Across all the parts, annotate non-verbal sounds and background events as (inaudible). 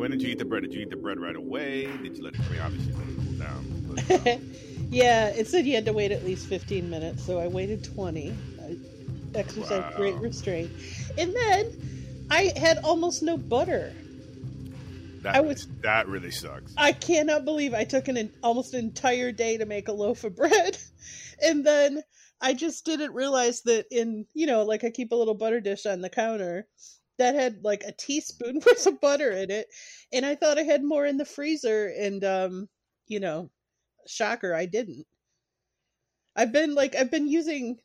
when did you eat the bread? Did you eat the bread right away? Did you let it? I mean, obviously let it cool down. But, (laughs) yeah, it said you had to wait at least 15 minutes, so I waited 20. I exercised Wow. great restraint. And then I had almost no butter. that, I was- that really sucks. I cannot believe I took an en- almost an entire day to make a loaf of (laughs) bread. And then I just didn't realize that in, you know, like I keep a little butter dish on the counter that had like a teaspoon (laughs) worth of butter in it. And I thought I had more in the freezer. And, um, you know, shocker, I didn't. I've been like, I've been using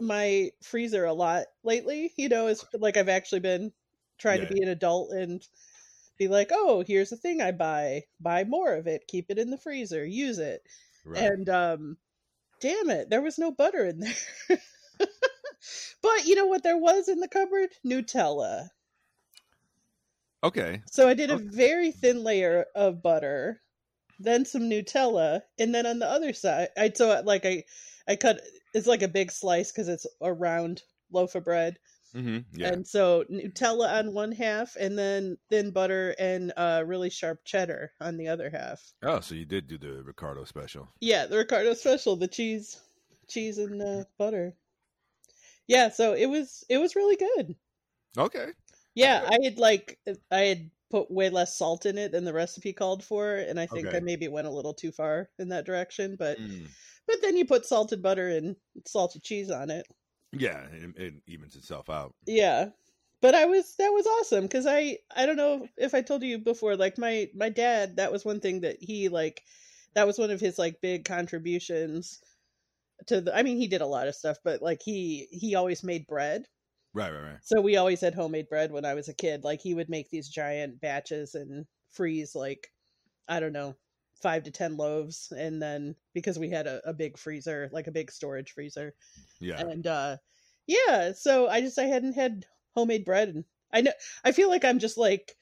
my freezer a lot lately. You know, it's like I've actually been trying Yeah. to be an adult and be like, oh, here's the thing I buy. Buy more of it. Keep it in the freezer. Use it. Right. And um, damn it, there was no butter in there. (laughs) but you know what there was in the cupboard? Nutella. Okay. So I did a very thin layer of butter, then some Nutella, and then on the other side, I so like I I cut it's like a big slice because it's a round loaf of bread. Mm-hmm, Yeah. And so Nutella on one half, and then thin butter and uh, really sharp cheddar on the other half. oh, so you did do the Ricardo special. Yeah, the Ricardo special, the cheese, cheese and uh, butter. Yeah, so it was it was really good. Okay. Yeah, I had like I had put way less salt in it than the recipe called for, and I think Okay. I maybe went a little too far in that direction. But Mm. but then you put salted butter and salted cheese on it. Yeah, it, it evens itself out. Yeah. But I was that was awesome because I I don't know if I told you before like my my dad that was one thing that he like that was one of his like big contributions to the I mean he did a lot of stuff but like he he always made bread Right, right, right. so we always had homemade bread when I was a kid like he would make these giant batches and freeze like I don't know five to ten loaves and then because we had a, a big freezer like a big storage freezer Yeah. and uh yeah so i just i hadn't had homemade bread and i know i feel like i'm just like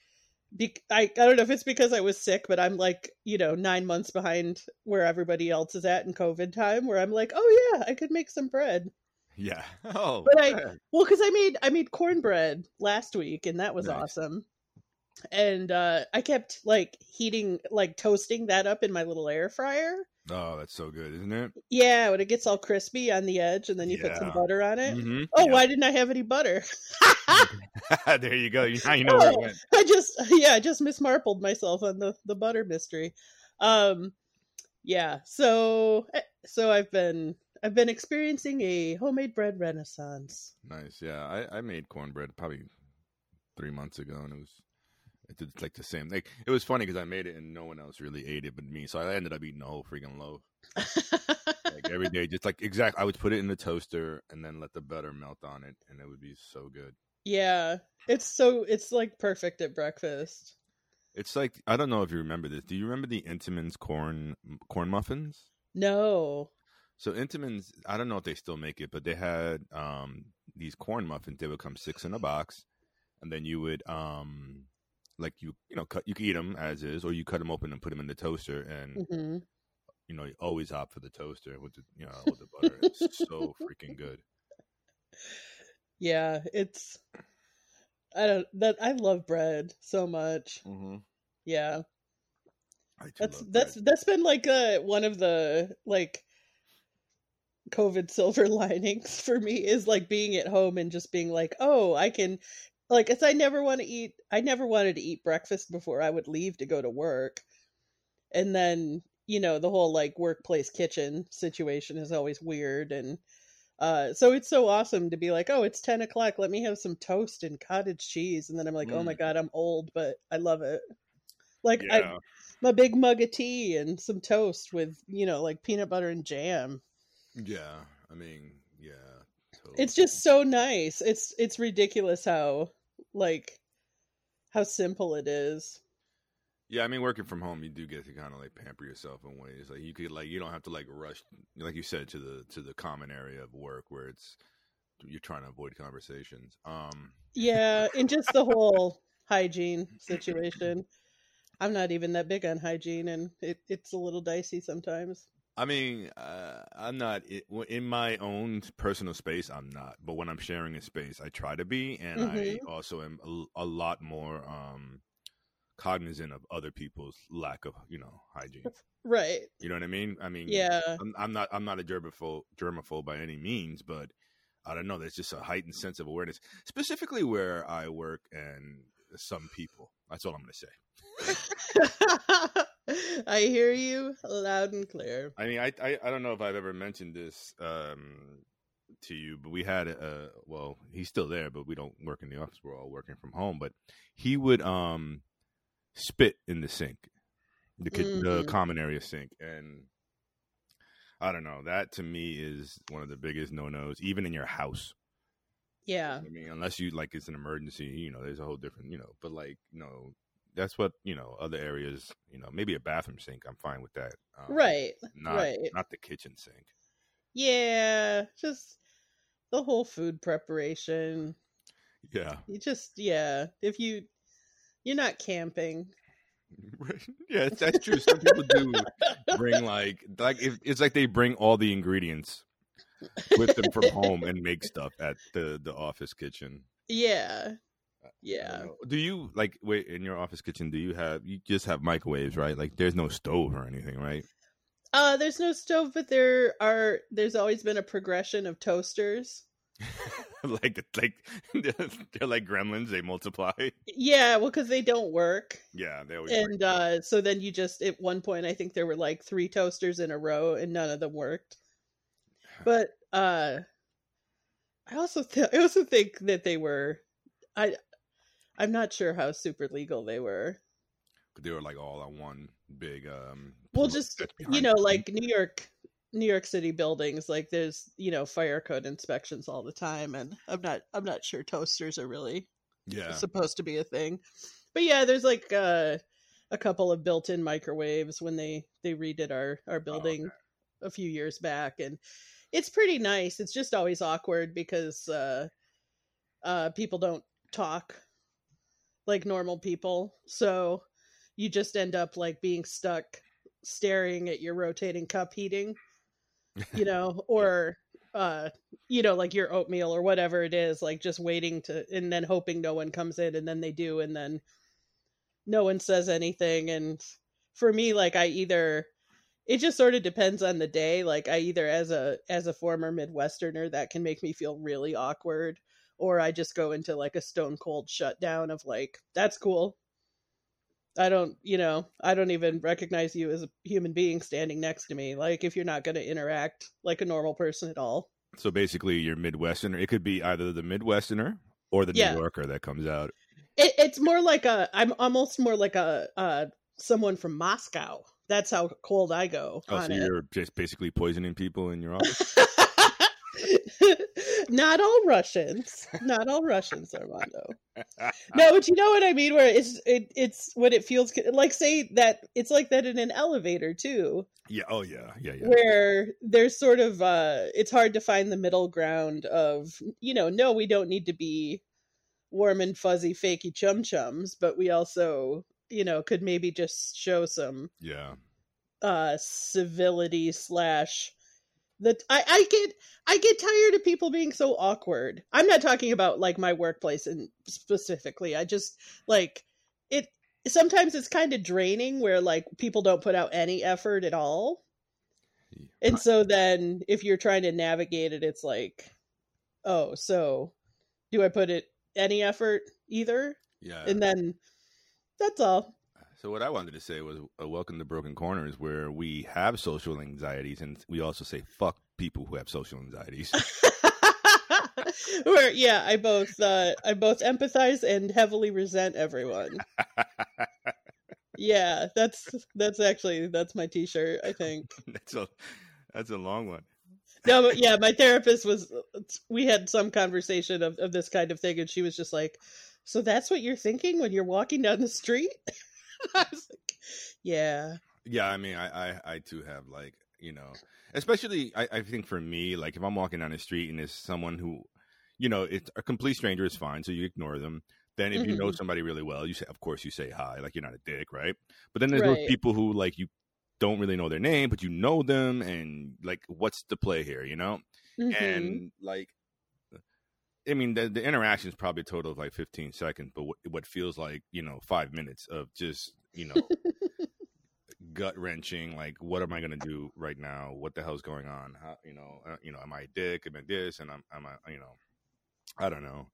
be, I, I don't know if it's because i was sick but i'm like you know nine months behind where everybody else is at in covid time where i'm like oh yeah i could make some bread Yeah. (laughs) Oh. But I- well because i made i made cornbread last week and that was Nice. awesome and uh i kept like heating like toasting that up in my little air fryer Oh, that's so good, isn't it? yeah when it gets all crispy on the edge and then you put some butter on it Mhm. oh Yeah. why didn't i have any butter (laughs) (laughs) there you go. Now you know where it went. I just yeah, I just mismarpled myself on the the butter mystery. Um yeah, so eh, so I've been I've been experiencing a homemade bread renaissance. Nice. Yeah, I, I made cornbread probably three months ago, and it was it did like the same. Like it was funny because I made it and no one else really ate it but me, so I ended up eating the whole freaking loaf like every day. Just like exact, I would put it in the toaster and then let the butter melt on it, and it would be so good. yeah, it's so it's like perfect at breakfast. It's like I don't know if you remember this. Do you remember the Entenmann's corn corn muffins? No. So Entenmann's, I don't know if they still make it, but they had um these corn muffins. They would come six in a box, and then you would um like you you know cut you could eat them as is, or you cut them open and put them in the toaster, and hmm you know you always opt for the toaster with the you know with the butter. It's so freaking good. Yeah, it's I don't that I love bread so much. Mm-hmm. Yeah. I do That's love that's bread. that's been like uh one of the like COVID silver (laughs) linings for me is like being at home and just being like, oh, I can like it's I never want to eat I never wanted to eat breakfast before I would leave to go to work. And then, you know, the whole like workplace kitchen situation is always weird and uh so it's so awesome to be like, oh, it's ten o'clock, let me have some toast and cottage cheese and then I'm like, oh my Mm. god, I'm old, but I love it. Like I yeah. a big mug of tea and some toast with you know like peanut butter and jam Yeah, I mean, yeah. Totally. it's just so nice it's it's ridiculous how like how simple it is Yeah, I mean, working from home, you do get to kind of like pamper yourself in ways. Like you could, like, you don't have to like rush, like you said, to the to the common area of work where it's you're trying to avoid conversations. Um, yeah and just the whole (laughs) hygiene situation i'm not even that big on hygiene and it, it's a little dicey sometimes I mean, uh, I'm not in my own personal space. I'm not, but when I'm sharing a space, I try to be, and I Mhm. also am a, a lot more um cognizant of other people's lack of you know hygiene. Right. You know what I mean? I mean, Yeah. I'm, I'm not I'm not a germaphobe germaphobe by any means, but I don't know. There's just a heightened sense of awareness, specifically where I work and some people. That's all I'm going to say. (laughs) (laughs) I hear you loud and clear. I mean, I, I I don't know if I've ever mentioned this um, to you, but we had a well, he's still there, but we don't work in the office. We're all working from home. But he would um spit in the sink, the ki- the common area sink, and I don't know. That to me is one of the biggest no nos, even in your house. Yeah. I mean, unless you like it's an emergency, you know, there's a whole different, you know. But like, you know, that's what you know. Other areas, you know, maybe a bathroom sink, I'm fine with that. Um, Right. not right. not the kitchen sink. Yeah. Just the whole food preparation. Yeah, You just yeah. If you you're not camping. (laughs) yeah, that's true. Some people do bring like like if, it's like they bring all the ingredients with them from home and make stuff at the the office kitchen. Yeah. Yeah. Do you like wait in your office kitchen? Do you have you just have microwaves, right? Like there's no stove or anything, right? Uh there's no stove, but there are there's always been a progression of toasters. (laughs) like like (laughs) they're like gremlins. They multiply. (laughs) Yeah, well cuz they don't work. Yeah, they always. And uh so then you just at one point I think there were like three toasters in a row and none of them worked. But uh I also th- I also think that they were I I'm not sure how super legal they were. they were like all on one big. um Well, just you know, like. New York, New York City buildings, like there's you know fire code inspections all the time, and I'm not I'm not sure toasters are really yeah, supposed to be a thing, but yeah, there's like uh, a couple of built-in microwaves when they they redid our our building a few years back, and it's pretty nice. It's just always awkward because uh, uh, people don't talk like normal people, so you just end up like being stuck staring at your rotating cup heating, (laughs) you know, or uh you know like your oatmeal or whatever it is like just waiting to and then hoping no one comes in and then they do and then no one says anything. And for me like i either it just sort of depends on the day. Like i either as a as a former midwesterner that can make me feel really awkward or i just go into like a stone cold shutdown of like that's cool i don't you know i don't even recognize you as a human being standing next to me like if you're not going to interact like a normal person at all So basically, you're Midwesterner. It could be either the Midwesterner or the Yeah. New Yorker that comes out. It, it's more like a. I'm almost more like a uh, someone from Moscow. That's how cold I go Oh, so it. you're just basically poisoning people in your (laughs) office. (laughs) Not all Russians. Not all Russians, Armando. (laughs) No, but you know what I mean. Where it's it, it's what it feels like. Say that it's like that in an elevator too, yeah. Oh yeah. Yeah. Yeah. where there's sort of uh, it's hard to find the middle ground of you know, no, we don't need to be warm and fuzzy, fakey chum chums, but we also you know could maybe just show some Yeah. uh civility slash that I, I get I get tired of people being so awkward. I'm not talking about like my workplace and specifically. I just like it sometimes it's kind of draining where like people don't put out any effort at all. And so then if you're trying to navigate it it's like oh, so do I put it any effort either? Yeah. And then that's all. So what I wanted to say was, uh, welcome to Broken Corners, where we have social anxieties, and we also say fuck people who have social anxieties. (laughs) (laughs) Where yeah, I both uh I both empathize and heavily resent everyone. Yeah, that's that's actually that's my t-shirt, I think. (laughs) that's a that's a long one. No, but yeah, my therapist was we had some conversation of, of this kind of thing and she was just like, "So that's what you're thinking when you're walking down the street?" (laughs) I was like, "Yeah." Yeah, I mean, I, I, I too have like, you know, especially I, I think for me, like if I'm walking down the street and there's someone who, you know, it's a complete stranger is fine, so you ignore them. Then if you know Mhm. somebody really well, you say, of course, you say hi, like you're not a dick, right? But then there's those people who like you don't really know their name, but you know them, and like, what's the play here, you know? Mhm. And like, I mean, the, the interaction is probably a total of like 15 seconds, but what, what feels like, you know, five minutes of just, you know, (laughs) gut wrenching. Like, what am I going to do right now? What the hell's going on? How, you know, uh, you know, am I a dick? Am I this? And I'm, I'm, a, you know, I don't know.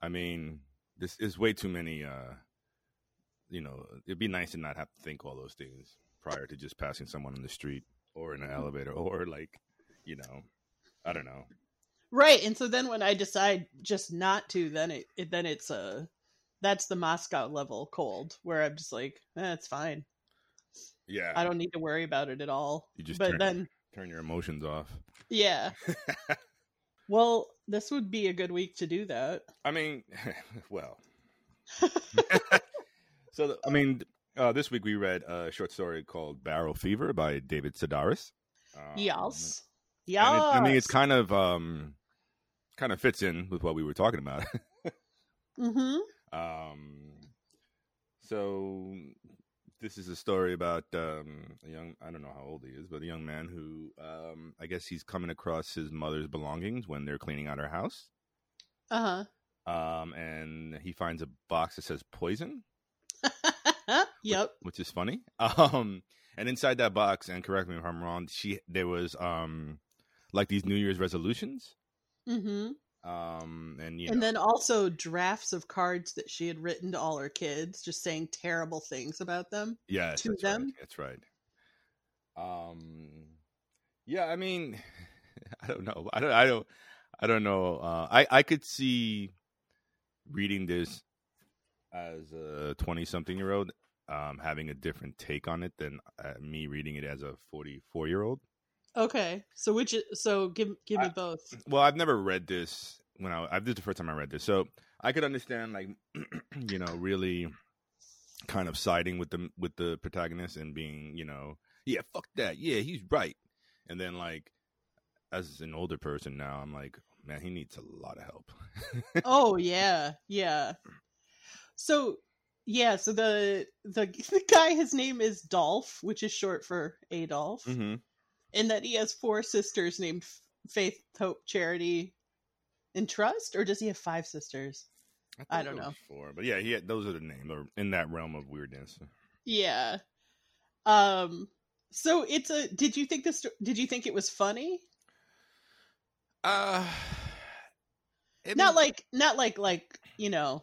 I mean, this is way too many, uh, you know, it'd be nice to not have to think all those things prior to just passing someone on the street or in an elevator or like, you know, I don't know. Right. And so then when I decide just not to, then it, it then it's a that's the Moscow level cold where I'm just like, eh, fine. Yeah. I don't need to worry about it at all. You just but turn, then turn your emotions off. yeah. (laughs) well, this would be a good week to do that. I mean, (laughs) well. (laughs) so, I mean, uh, this week we read a short story called Barrel Fever by David Sedaris. Um, yes. it- I mean, it's kind of um, kind of fits in with what we were talking about. (laughs) mm-hmm. um, so this is a story about um, a young I don't know how old he is, but a young man who um, I guess he's coming across his mother's belongings when they're cleaning out her house. Uh huh. Um, and he finds a box that says poison, (laughs) yep. which is funny. (laughs) Um, and inside that box, and correct me if I'm wrong, she there was um like these New Year's resolutions. Mm-hmm. Um, and you And know, then also drafts of cards that she had written to all her kids, just saying terrible things about them. yes, to that's them? Right. That's right. Um, yeah, I mean, (laughs) I don't know. I don't. I don't. I don't know. Uh, I I could see reading this as a twenty-something-year-old um, having a different take on it than uh, me reading it as a forty-four-year-old. Okay. So which so give give me I- both. Well, I've never read this when I, I this is the first time I read this, so I could understand like (clears throat) you know really kind of siding with the with the protagonist and being you know yeah fuck that yeah he's right, and then like as an older person now I'm like man he needs a lot of help. oh (laughs) yeah, yeah. So yeah, so the the (laughs) the guy his name is Dolph, which is short for Adolf, mm-hmm. And that he has four sisters named Faith, Hope, Charity, and Trust, or does he have five sisters? I don't know. Four, but yeah, he had, those are the names or in that realm of weirdness. Yeah. Um. So it's a. Did you think this? Did you think it was funny? Uh, Not was- like, not like, like you know,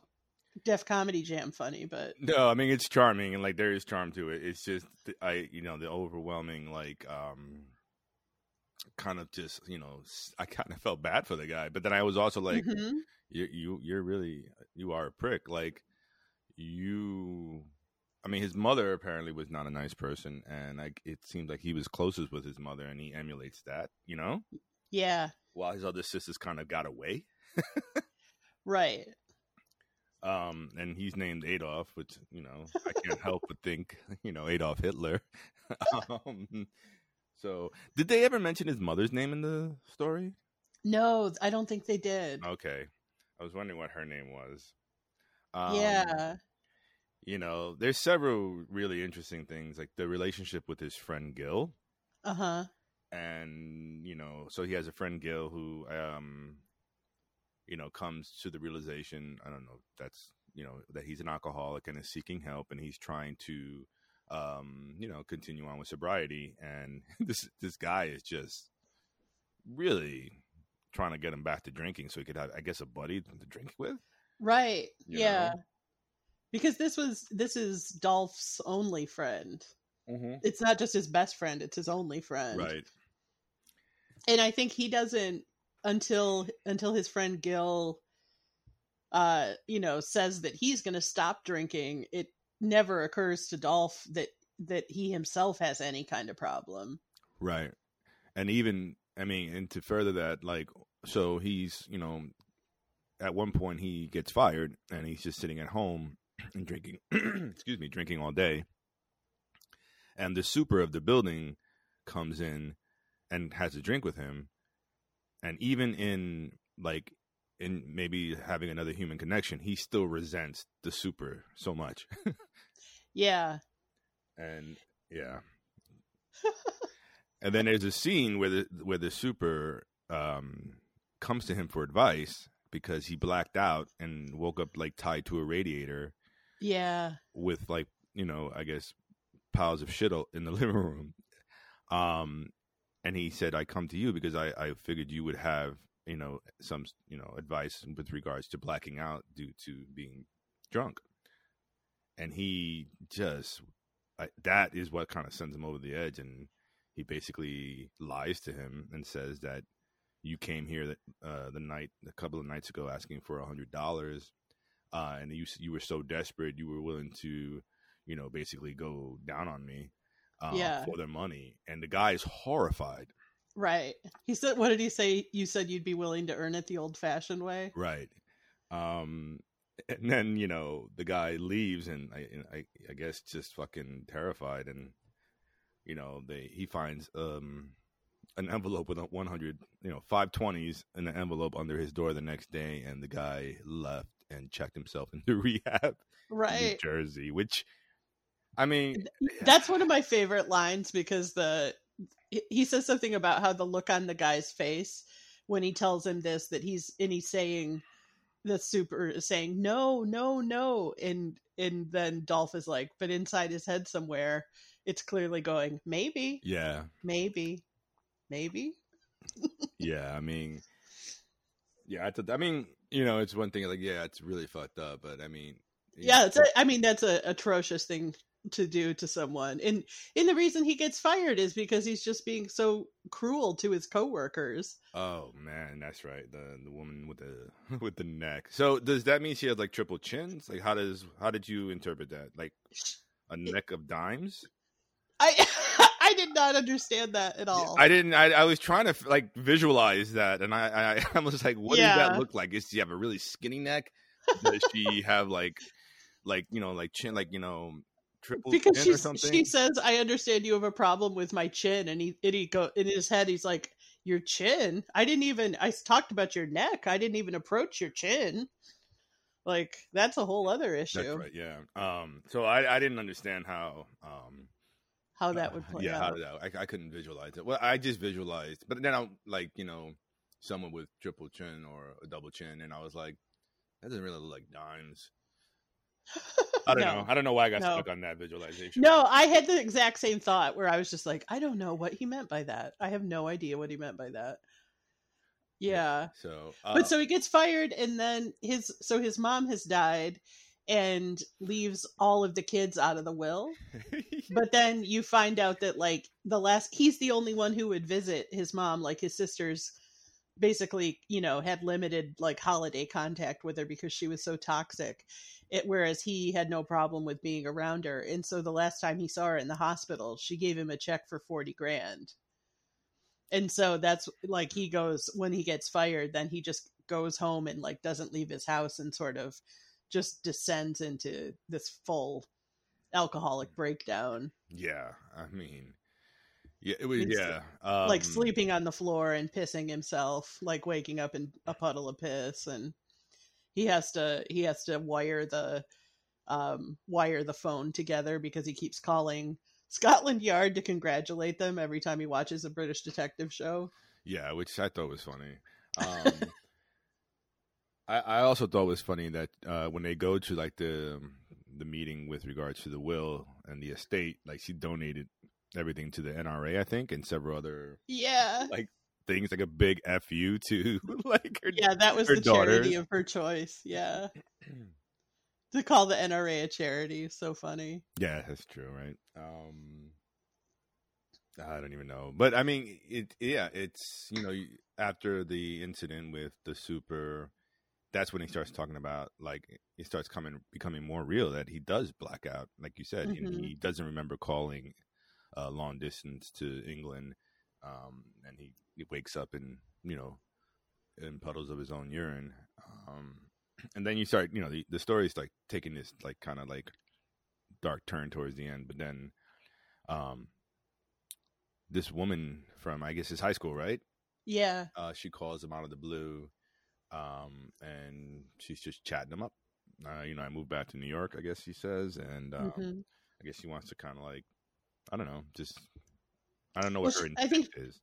Def Comedy Jam funny, but No, I mean it's charming and like there is charm to it. It's just I, you know, the overwhelming like um kind of just, you know, I kind of felt bad for the guy, but then I was also like Mhm. you you you're really you are a prick. Like you I mean his mother apparently was not a nice person and like it seems like he was closest with his mother and he emulates that, you know? yeah, While his other sisters kind of got away. right. (laughs) Um, and he's named Adolf, which you know I can't help but think, you know, Adolf Hitler. (laughs) (laughs) um, so, did they ever mention his mother's name in the story? No, I don't think they did. Okay, I was wondering what her name was. Um, yeah. you know, there's several really interesting things, like the relationship with his friend Gil, Uh huh. and you know, so he has a friend Gil who, um, you know, comes to the realization. I don't know. That's you know that he's an alcoholic and is seeking help, and he's trying to, um, you know, continue on with sobriety. And (laughs) this this guy is just really trying to get him back to drinking, so he could have, I guess, a buddy to drink with. Right. You yeah. know? Because this was this is Dolph's only friend. Mm-hmm. It's not just his best friend; it's his only friend. Right. And I think he doesn't until until his friend Gil, uh, you know, says that he's going to stop drinking. It never occurs to Dolph that that he himself has any kind of problem. Right. And even I mean, and to further that, like so he's, you know, at one point he gets fired and he's just sitting at home (clears throat) and drinking (clears throat) excuse me, drinking all day. And the super of the building comes in and has a drink with him. And even in like in maybe having another human connection, he still resents the super so much. (laughs) Yeah. and yeah and then there's a scene where the where the super um comes to him for advice because he blacked out and woke up like tied to a radiator Yeah. with like you know I guess piles of shit in the (laughs) living room. Um, and he said, "I come to you because I I figured you would have you know some you know advice with regards to blacking out due to being drunk." And he just I, that is what kind of sends him over the edge, and he basically lies to him and says that you came here that uh, the night a couple of nights ago asking for a hundred dollars, uh, and you you were so desperate you were willing to, you know, basically go down on me, uh, Yeah. for their money, and the guy is horrified. Right. He said, what did he say? You said you'd be willing to earn it the old fashioned way? Right. Um, and then you know the guy leaves, and I, I, I guess just fucking terrified, and you know they he finds um an envelope with a one hundred, you know, five twenties in an envelope under his door the next day, and the guy left and checked himself (laughs) into rehab in New Right. Jersey, which. I mean, That's one of my favorite lines because the he- says something about how the look on the guy's face when he tells him this that he's and he's saying the super is saying no no no and and then Dolph is like but inside his head somewhere it's clearly going maybe yeah, maybe maybe (laughs) yeah. I mean, yeah. I, I mean, you know, it's one thing. Like, yeah, it's really fucked up, but I mean, yeah it's a, I mean that's a atrocious thing to do to someone and and the reason he gets fired is because he's just being so cruel to his coworkers Oh man, that's right. The the woman with the (laughs) with the neck. So does that mean she has like triple chins? Like how does how did you interpret that? Like a neck of dimes? I (laughs) I did not understand that at all. I didn't. I, I was trying to like visualize that, and I I, (laughs) I was like, what does that look like? Is she have a really skinny neck? Does she have like like you know like chin like you know triple because chin she or something? she says, "I understand you have a problem with my chin," and he and he go in his head. He's like, "Your chin? I didn't even. I talked about your neck. I didn't even approach your chin. Like that's a whole other issue. That's right. Yeah. Um. So I I didn't understand how um How that would Uh, play yeah, how out. did that? I, I couldn't visualize it. Well, I just visualized, but then I'm like, you know, someone with triple chin or a double chin, and I was like, that doesn't really look like dimes. I don't No. know. I don't know why I got No. stuck on that visualization. No, I had the exact same thought where I was just like, I don't know what he meant by that. I have no idea what he meant by that. Yeah. So, uh, but so he gets fired and then his so his mom has died and leaves all of the kids out of the will. (laughs) But then you find out that like the last he's the only one who would visit his mom like his sisters basically, you know, had limited like holiday contact with her because she was so toxic. It, whereas he had no problem with being around her. And so the last time he saw her in the hospital, she gave him a check for 40 grand. And so that's like he goes when he gets fired, then he just goes home and like doesn't leave his house and sort of just descends into this full alcoholic breakdown, yeah, I mean, yeah, it was, yeah, um, like sleeping on the floor and pissing himself, like waking up in a puddle of piss, and he has to he has to wire the um, wire the phone together because he keeps calling (laughs) Scotland Yard to congratulate them every time he watches a British detective show. Yeah, which I thought was funny. (laughs) Um, I, I also thought it was funny that uh, when they go to like the the meeting with regards to the will and the estate, like she donated everything to the NRA, I think, and several other Yeah, like things, like a big fu to (laughs) like her. yeah, that was the charity of her choice. Yeah, (clears throat) to call the NRA a charity so funny. Yeah, that's true, right? Um, I don't even know, but I mean, it. Yeah, it's you know after the incident with the super, that's when he starts talking about like it starts coming becoming more real that he does black out, like you said, and Mhm. he doesn't remember calling uh, long distance to England, um, and he, he wakes up in you know in puddles of his own urine, um, (clears throat) and then you start you know the the story's like taking this like kind of like dark turn towards the end, but then um this woman from I guess his high school, right? Yeah, Uh she calls him out of the blue um and she's just chatting him up. Uh, you know, I moved back to New York, I guess she says, and um, mhm. I guess she wants to kind of like I don't know, just I don't know Well, what her she- I think- is.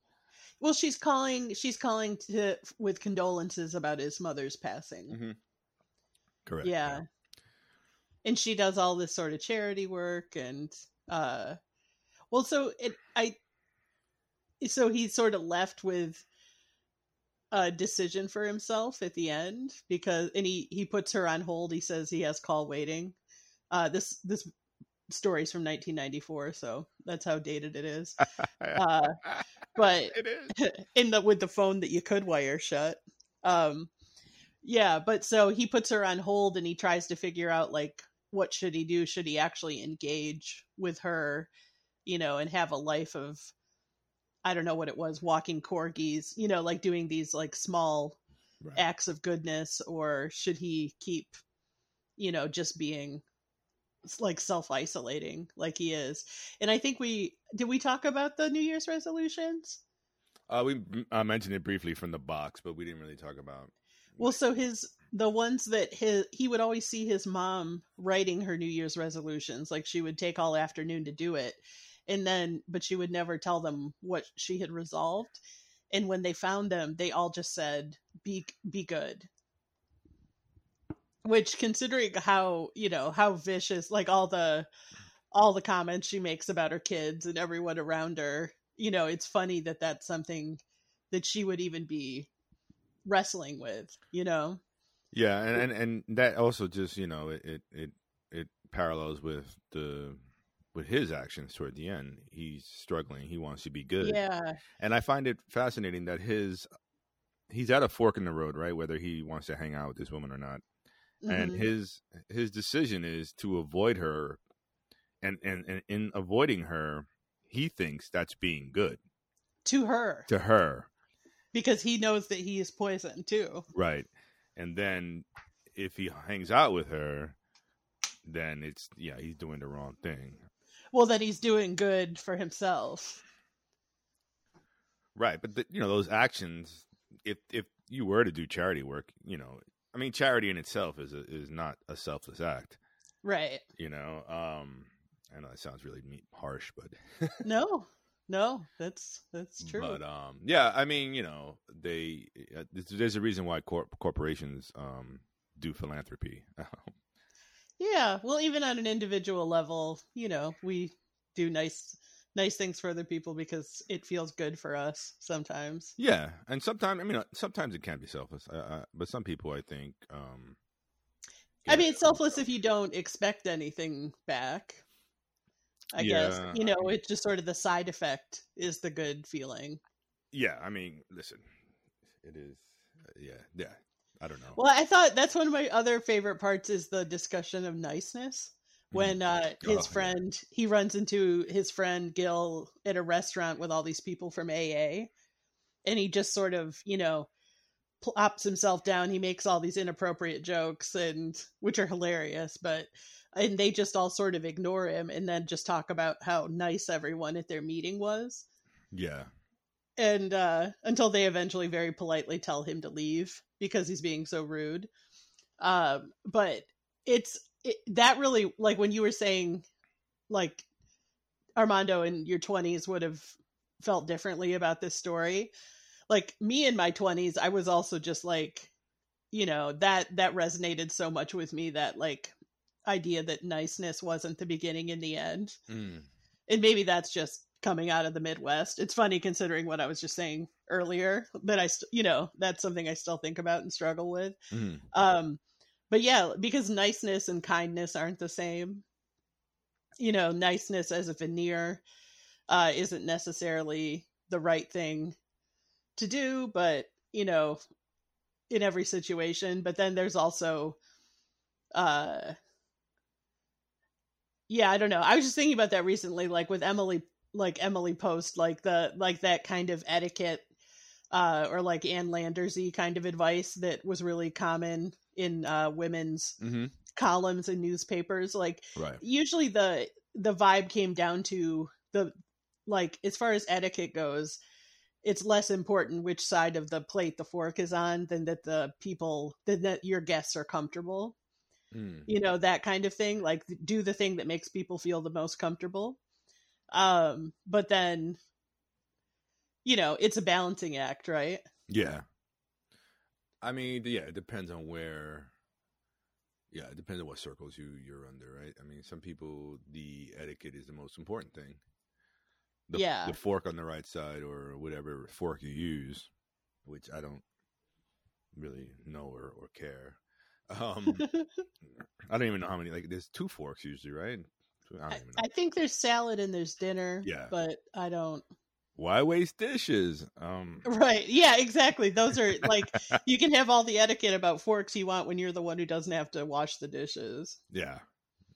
Well, she's calling. She's calling to with condolences about his mother's passing. Mm-hmm. Correct. Yeah. And she does all this sort of charity work and uh well so it I so he's sort of left with a decision for himself at the end because and he he puts her on hold. He says he has call waiting. Uh this this story's from 1994, so that's how dated it is. (laughs) Uh but it is. (laughs) in the with the phone that you could wire shut. Um yeah, but so he puts her on hold and he tries to figure out like what should he do? Should he actually engage with her, you know, and have a life of I don't know what it was, walking corgis, you know, like doing these like small Right. acts of goodness or should he keep you know just being like self-isolating like he is and i think we did we talk about the new year's resolutions Uh, we uh, mentioned it briefly from the box, but we didn't really talk about. Well, so his the ones that his he would always see his mom writing her New Year's resolutions. Like she would take all afternoon to do it, and then but she would never tell them what she had resolved. And when they found them, they all just said, "Be be good." Which, considering how you know how vicious, like all the all the comments she makes about her kids and everyone around her, you know, it's funny that that's something that she would even be wrestling with, you know? Yeah, and, and and that also just you know it it it, it parallels with the with his actions toward the end. He's struggling. He wants to be good. Yeah. And I find it fascinating that his he's at a fork in the road, right? Whether he wants to hang out with this woman or not. And Mhm. his his decision is to avoid her and, and and in avoiding her, he thinks that's being good to her to her. because he knows that he is poison too. Right. And then if he hangs out with her, then it's yeah, he's doing the wrong thing. Well, then he's doing good for himself. Right, but the, you know those actions. If if you were to do charity work, you know, I mean, charity in itself is a, is not a selfless act. Right. You know, um, I know that sounds really mean, harsh, but (laughs) No. No, that's that's true. but um, yeah, I mean, you know, they uh, there's, a reason why corp- corporations um do philanthropy. (laughs) yeah. Well, even on an individual level, you know, we do nice nice things for other people because it feels good for us sometimes. yeah, and sometimes I mean, uh, sometimes it can be selfless, uh, uh, but some people, I think, um, I mean, it's selfless if you don't expect anything back. I guess you know it's just sort of the side effect is the good feeling. Yeah, I mean, listen, it is. uh, Yeah, yeah. I don't know. Well, I thought that's one of my other favorite parts is the discussion of niceness. When uh, Oh, his yeah. friend he runs into his friend Gil at a restaurant with all these people from AA, and he just sort of you know plops himself down. He makes all these inappropriate jokes and which are hilarious, but and they just all sort of ignore him and then just talk about how nice everyone at their meeting was yeah, and uh until they eventually very politely tell him to leave because he's being so rude um but it's it, that really like when you were saying like armando in your 20s would have felt differently about this story like me in my 20s i was also just like you know that that resonated so much with me that like idea that niceness wasn't the beginning and the end Mm. and maybe that's just coming out of the Midwest. It's funny considering what I was just saying earlier, but I, st- you know, that's something I still think about and struggle with. Mm. Um, but yeah, because niceness and kindness aren't the same. You know, niceness as a veneer uh, isn't necessarily the right thing to do, but you know, in every situation. But then there's also, uh, yeah, I don't know. I was just thinking about that recently, like with Emily, like Emily Post, like the like that kind of etiquette, uh, or like Ann Landersy kind of advice that was really common in uh, women's hmm columns and newspapers. Like Right. usually the the vibe came down to the like as far as etiquette goes it's less important which side of the plate the fork is on than that the people than that your guests are comfortable Mm. you know that kind of thing like do the thing that makes people feel the most comfortable um but then you know, it's a balancing act, right? Yeah. I mean, yeah, it depends on where. Yeah, it depends on what circles you you're under, right? I mean, some people the etiquette is the most important thing. The, Yeah. the fork on the right side or whatever fork you use, which I don't really know or, or care. Um, (laughs) I don't even know how many. Like, there's two forks usually, right? I don't I, even know. I think there's salad and there's dinner. Yeah. But I don't. Why waste dishes? Um, Right. Yeah, exactly. Those are (laughs) like, you can have all the etiquette about forks you want when you're the one who doesn't have to wash the dishes. yeah,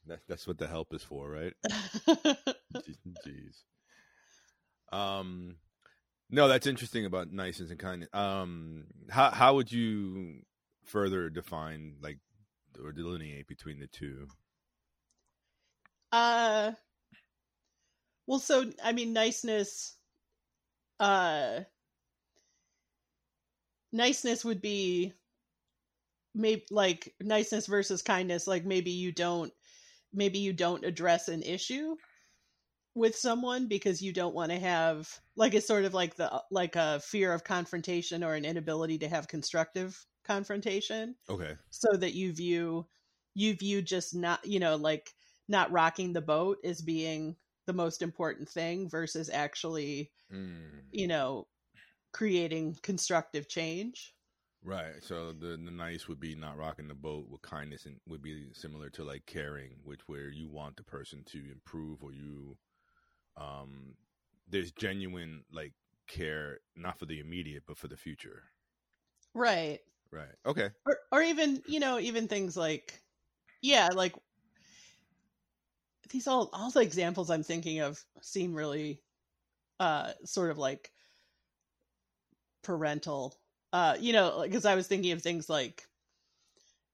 that's that's what the help is for, right? (laughs) Jeez. Um, no, that's interesting about niceness and kindness. Um, how how would you further define like or delineate between the two? uh, well, so, I mean, niceness, uh, niceness would be maybe like niceness versus kindness. Like maybe you don't, maybe you don't address an issue with someone because you don't want to have like it's sort of like the like a fear of confrontation or an inability to have constructive confrontation Okay. so that you view you view just not you know like not rocking the boat as being the most important thing versus actually Mm, you know creating constructive change right. So the the nice would be not rocking the boat. With kindness and would be similar to like caring, which where you want the person to improve or you, um, there's genuine like care not for the immediate but for the future. right Right. Okay. or or even you know even things like yeah like these all all the examples i'm thinking of seem really uh sort of like parental. Uh you know because i was thinking of things like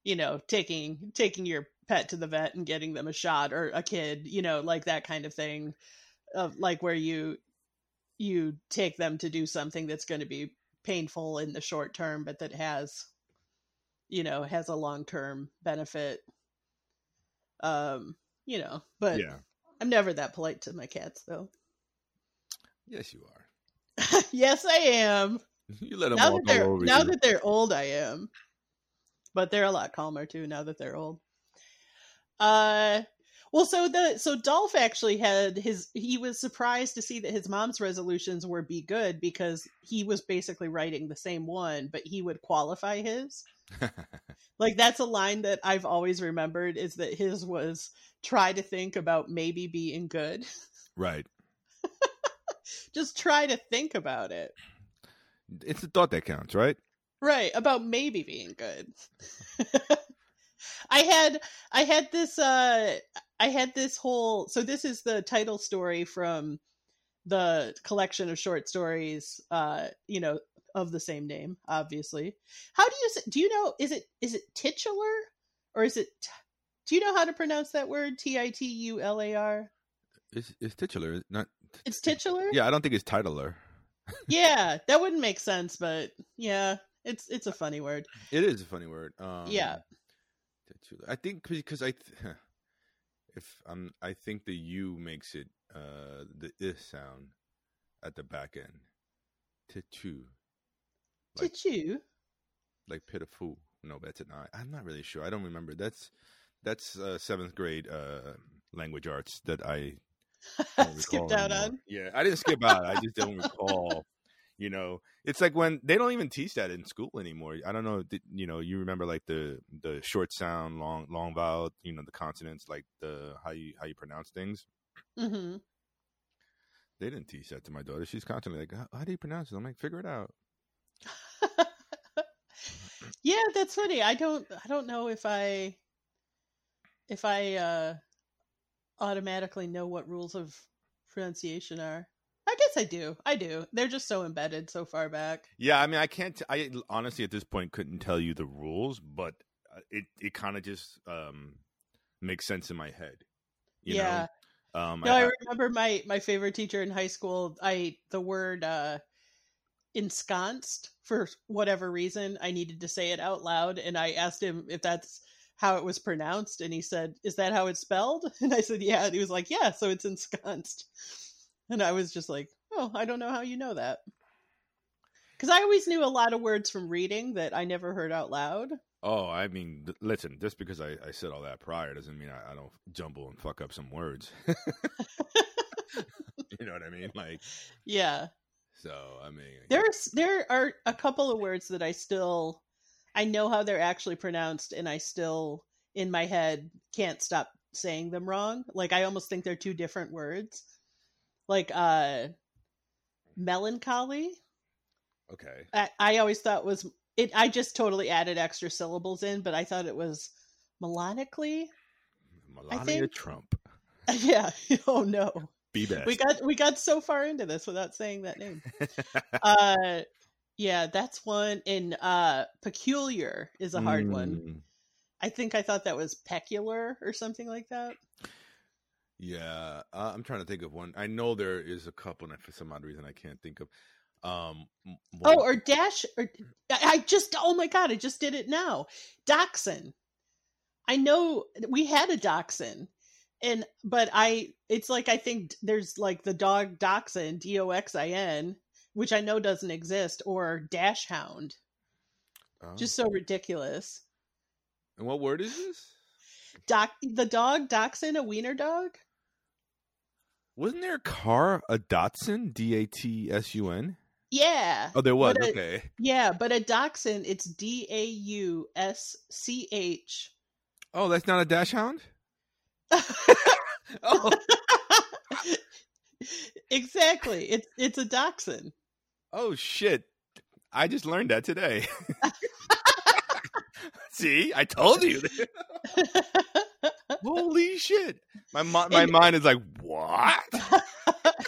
you know taking taking your pet to the vet and getting them a shot or a kid you know like that kind of thing of like where you you take them to do something that's going to be painful in the short term but that has you know has a long term benefit. Um you know but yeah. i'm never that polite to my cats though Yes, you are. (laughs) yes i am (laughs) You let them now walk all over now you. that they're old i am but they're a lot calmer too now that they're old uh well so the so dolph actually had his he was surprised to see that his mom's resolutions were be good because he was basically writing the same one but he would qualify his (laughs) like that's a line that i've always remembered is that his was try to think about maybe being good right. (laughs) just try to think about it It's the thought that counts, right? Right, about maybe being good. (laughs) I had I had this uh I had this whole so this is the title story from the collection of short stories uh you know of the same name obviously. How do you do you know is it is it titular or is it do you know how to pronounce that word T I T U L A R? It's it's titular, not. It's titular? Yeah, I don't think it's titler. (laughs) yeah, that wouldn't make sense but yeah, it's it's a funny word. It is a funny word. Um, Yeah. titular. I think because I, if I'm, I think the U makes it uh the I sound at the back end. Titu, Like- like pitiful. No, that's. Not. I'm not really sure. I don't remember. That's that's uh, seventh grade uh language arts that I (laughs) Skipped out anymore. on. Yeah, I didn't skip out. I just don't recall. You know, it's like when they don't even teach that in school anymore. I don't know. You know, you remember like the the short sound, long long vowel. You know, the consonants, like the how you how you pronounce things. mm-hmm. They didn't teach that to my daughter. She's constantly like, "How, how do you pronounce it?" I'm like, "Figure it out." (laughs) yeah, that's funny. I don't I don't know if I if I uh automatically know what rules of pronunciation are. I guess I do. I do. They're just so embedded so far back. Yeah, I mean, I can't. T- I honestly at this point couldn't tell you the rules, but uh, it it kind of just um makes sense in my head. You yeah. Know? Um, No, I, I remember my my favorite teacher in high school. I the word uh ensconced for whatever reason. I needed to say it out loud, and I asked him if that's how it was pronounced, and he said, "Is that how it's spelled?" (laughs) And I said, "Yeah." And he was like, "Yeah, so it's ensconced." And I was just like, "Oh, I don't know how you know that." Because I always knew a lot of words from reading that I never heard out loud. Oh, I mean, listen. Just because I, I said all that prior doesn't mean I, I don't jumble and fuck up some words. (laughs) you know what I mean? Like, Yeah. so I mean, There's there are a couple of words that I still I know how they're actually pronounced and I still in my head can't stop saying them wrong. Like I almost think they're two different words. Like uh melancholy. okay. I, I always thought was it I just totally added extra syllables in, but I thought it was melonically. Melania Trump. (laughs) yeah. (laughs) oh no. Be best. We got we got so far into this without saying that name. (laughs) uh yeah that's one and uh peculiar is a hard one Mm, i think i thought that was peculiar or something like that Yeah, uh, I'm trying to think of one. I know there is a couple, and for some odd reason I can't think of. Um. oh or dash or i I just oh my god i just did it now dachshund i know we had a dachshund and but i it's like i think there's like the dog dachshund d-o-x-i-n which i know doesn't exist or dash hound oh. just so ridiculous And what word is this? Doc, the dog dachshund, a wiener dog. Wasn't there a car, a Datsun, D A T S U N? Yeah, Oh, there was. A- okay. yeah, but a dachshund, it's D A U S C H. Oh, that's not a dash hound. (laughs) Oh, (laughs) exactly. It's it's a dachshund. oh shit! I just learned that today. (laughs) See, I told you. Holy shit! My my And- mind is like, what? (laughs)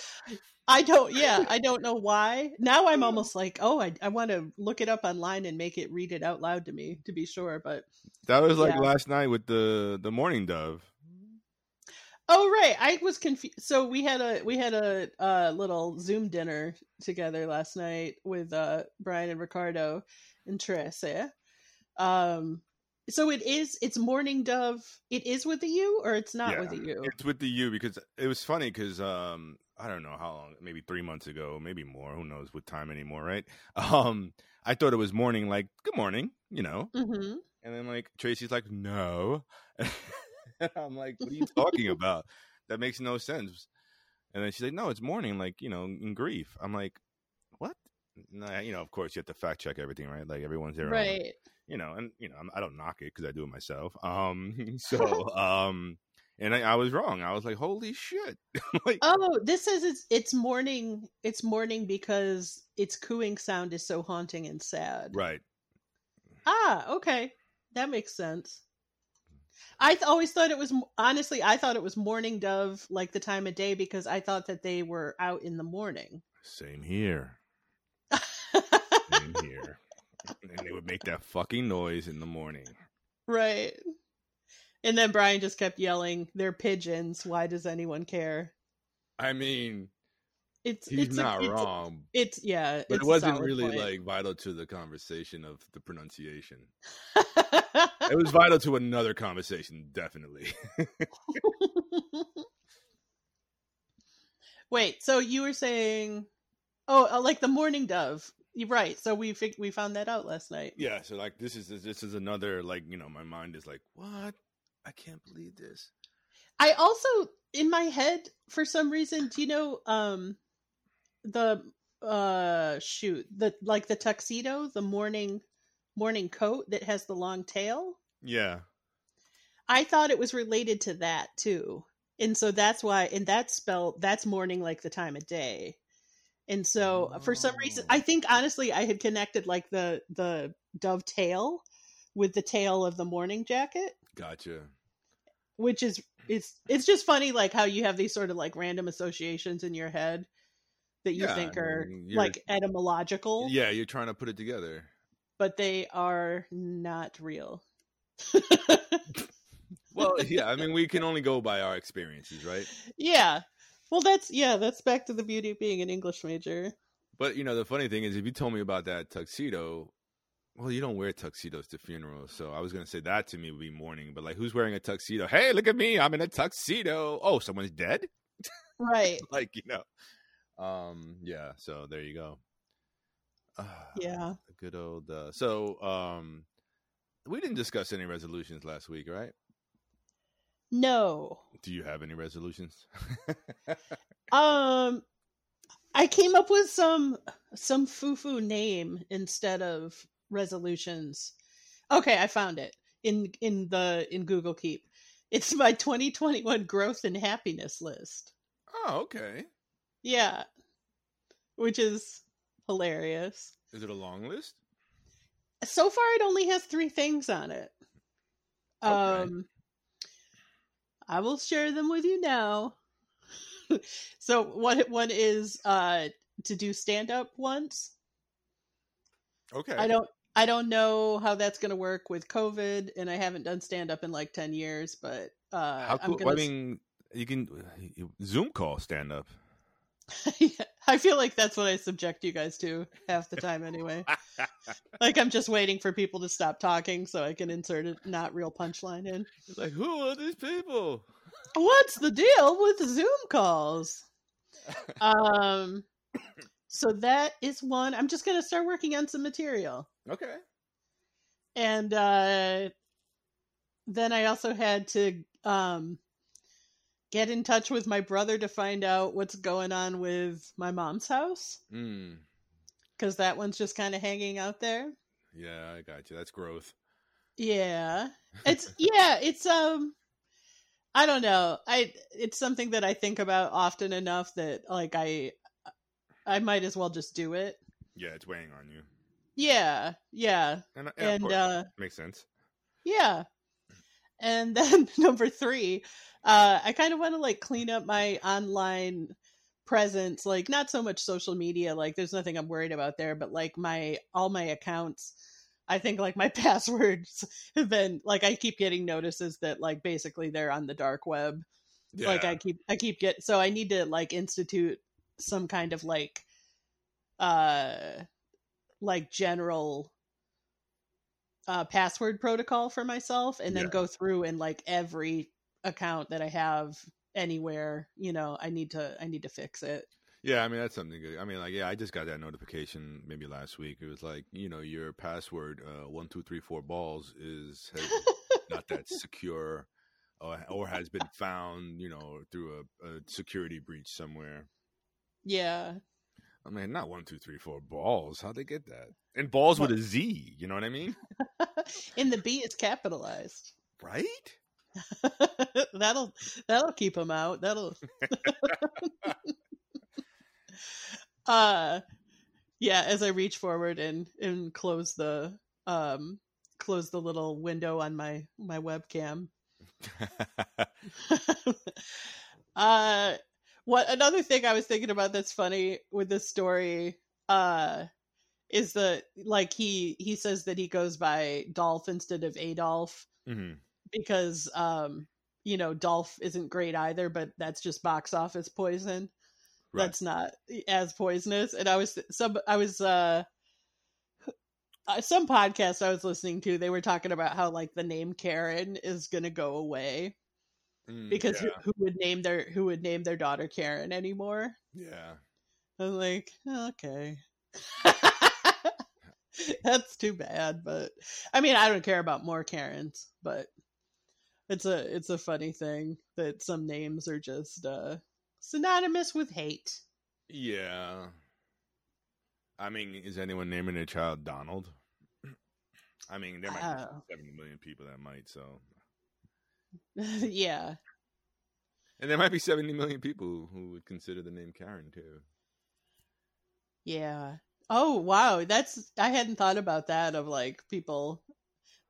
I don't. Yeah, I don't know why. Now I'm almost like, oh, I I want to look it up online and make it read it out loud to me to be sure. But That was like Yeah. last night with the the morning dove. oh right, I was confused. So we had a we had a uh, little Zoom dinner together last night with uh, Brian and Ricardo and Teresa. Um, so it is. It's morning dove. It is with the U or it's not Yeah. with the U. It's with the U because it was funny because um I don't know how long, maybe three months ago, maybe more. Who knows with time anymore, right? (laughs) Um, I thought it was morning, like good morning, you know, hmm and then like Tracy's like no, (laughs) and I'm like, what are you talking about? That makes no sense. And then she's like, no, it's morning, like you know, in grief. I'm like, what? You know, of course you have to fact check everything, right? Like everyone's there, Right. You know, and you know, I'm- I don't knock it because I do it myself. Um, (laughs) so, (laughs) um, and I, I was wrong. I was like, holy shit! (laughs) like, Oh, this is it's it's morning. It's morning because its cooing sound is so haunting and sad. right? Ah, okay, that makes sense. I th- always thought it was honestly. I thought it was morning dove, like the time of day, because I thought that they were out in the morning. Same here. Same here. And they would make that fucking noise in the morning. right. And then Brian just kept yelling, "They're pigeons. Why does anyone care?" I mean, It's he's it's not a- wrong, it's yeah, but it's it wasn't really point. like vital to the conversation of the pronunciation. (laughs) It was vital to another conversation, definitely. (laughs) (laughs) Wait, so you were saying, oh, uh, like the morning dove? You're right. So we fig- we found that out last night. yeah. So like, this is this is another like you know, my mind is like, what? I can't believe this. I also in my head for some reason, do you know um the uh shoot the like the tuxedo, the morning morning coat that has the long tail? Yeah. I thought it was related to that too. And so that's why and that's spelled that's morning like the time of day. And so uh, for some reason Oh. I think honestly I had connected like the the dove tail with the tail of the morning jacket, Gotcha. which is it's it's just funny like how you have these sort of like random associations in your head that you Yeah, think I mean, you're- like etymological, Yeah, you're trying to put it together. but they are not real. (laughs) Well, yeah, I mean, we can (laughs) only go by our experiences, right? yeah. Well, that's yeah, that's back to the beauty of being an English major. But you know, the funny thing is, if you told me about that tuxedo, well, you don't wear tuxedos to funerals, so I was gonna say that to me would be mourning. But like, who's wearing a tuxedo? Hey, look at me, I'm in a tuxedo. Oh, someone's dead. Right. (laughs) like you know, um, yeah. So there you go. Ah, Yeah. good old. Uh, so, um, we didn't discuss any resolutions last week, right? No. Do you have any resolutions? (laughs) Um I came up with some some foo-foo name instead of resolutions. Okay, I found it in in the in Google Keep. It's my 2021 growth and happiness list. oh, okay. Yeah. Which is hilarious. Is it a long list? So far it only has 3 things on it. Okay. Um I will share them with you now. (laughs) so one one is uh to do stand up once. Okay. I don't I don't know how that's going to work with COVID and I haven't done stand up in like 10 years, but uh How I'm cool? going I mean, you can Zoom call stand up. (laughs) I feel like that's what I subject you guys to half the time anyway. (laughs) like I'm just waiting for people to stop talking so I can insert a not real punchline in. It's like, who are these people? What's the deal with Zoom calls? (laughs) Um so that is one. I'm just going to start working on some material. Okay. and uh then i also had to um get in touch with my brother to find out what's going on with my mom's house Mm. because that one's just kind of hanging out there Yeah, I got you. That's growth. yeah (laughs) it's yeah it's um i don't know i it's something that i think about often enough that like i i might as well just do it Yeah, it's weighing on you. yeah yeah And, and, and uh makes sense. Yeah. And then (laughs) number three, uh, I kind of want to like clean up my online presence, like not so much social media, like there's nothing I'm worried about there, but like my all my accounts, I think like my (laughs) passwords have been like I keep getting notices that like basically they're on the dark web. Yeah. Like I keep I keep get so I need to like institute some kind of like uh like general uh password protocol for myself and then Yeah. go through and like every account that I have anywhere, you know, I need to I need to fix it. Yeah, I mean that's something good. I mean, like, yeah, I just got that notification maybe last week. It was like, you know, your password uh, one two three four balls is has, (laughs) not that secure, or, or has been found, you know, through a, a security breach somewhere. Yeah. I mean, not one two three four balls. How'd they get that? And balls with a Z. You know what I mean? (laughs) and the B is capitalized. Right? (laughs) that'll that'll keep them out. That'll (laughs) uh yeah, as I reach forward and and close the um close the little window on my my webcam. uh what another thing I was thinking about that's funny with this story uh is the like he he says that he goes by Dolph instead of Adolf hmm because um you know Dolph isn't great either but that's just box office poison. Right. that's not as poisonous. And I was some I was uh uh, some podcast I was listening to they were talking about how like the name Karen is going to go away Mm, because yeah, who, who would name their who would name their daughter Karen anymore yeah. I'm like okay (laughs) that's too bad but I mean I don't care about more Karens but it's a it's a funny thing that some names are just uh synonymous with hate Yeah. I mean, is anyone naming their child Donald? (clears throat) I mean, there might Oh. be 70 million people that might, so. (laughs) yeah And there might be 70 million people who would consider the name Karen, too. Yeah. Oh wow, that's I hadn't thought about that of like people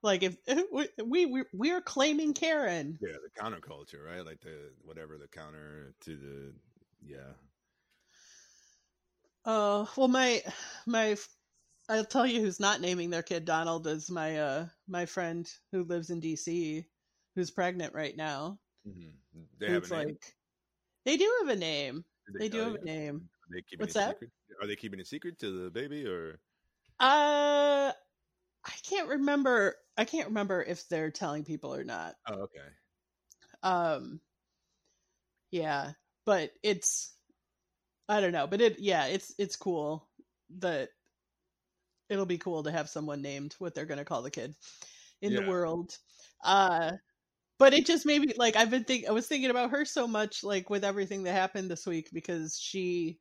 like if (laughs) we we we're claiming Karen. Yeah, the counterculture, right? Like the whatever the counter to the. Yeah. Oh, well my my I'll tell you who's not naming their kid Donald is my uh my friend who lives in DC who's pregnant right now. Mm-hmm. They have It's like they do have a name. Did They do have you? a name. Are they keeping What's it that? secret? Are they keeping it secret to the baby or? Uh I can't remember I can't remember if they're telling people or not. Oh, okay. um yeah but it's i don't know but it yeah it's it's cool that it'll be cool to have someone named what they're going to call the kid in Yeah. the world. Uh, but it just made me like I've been thinking I was thinking about her so much like with everything that happened this week because she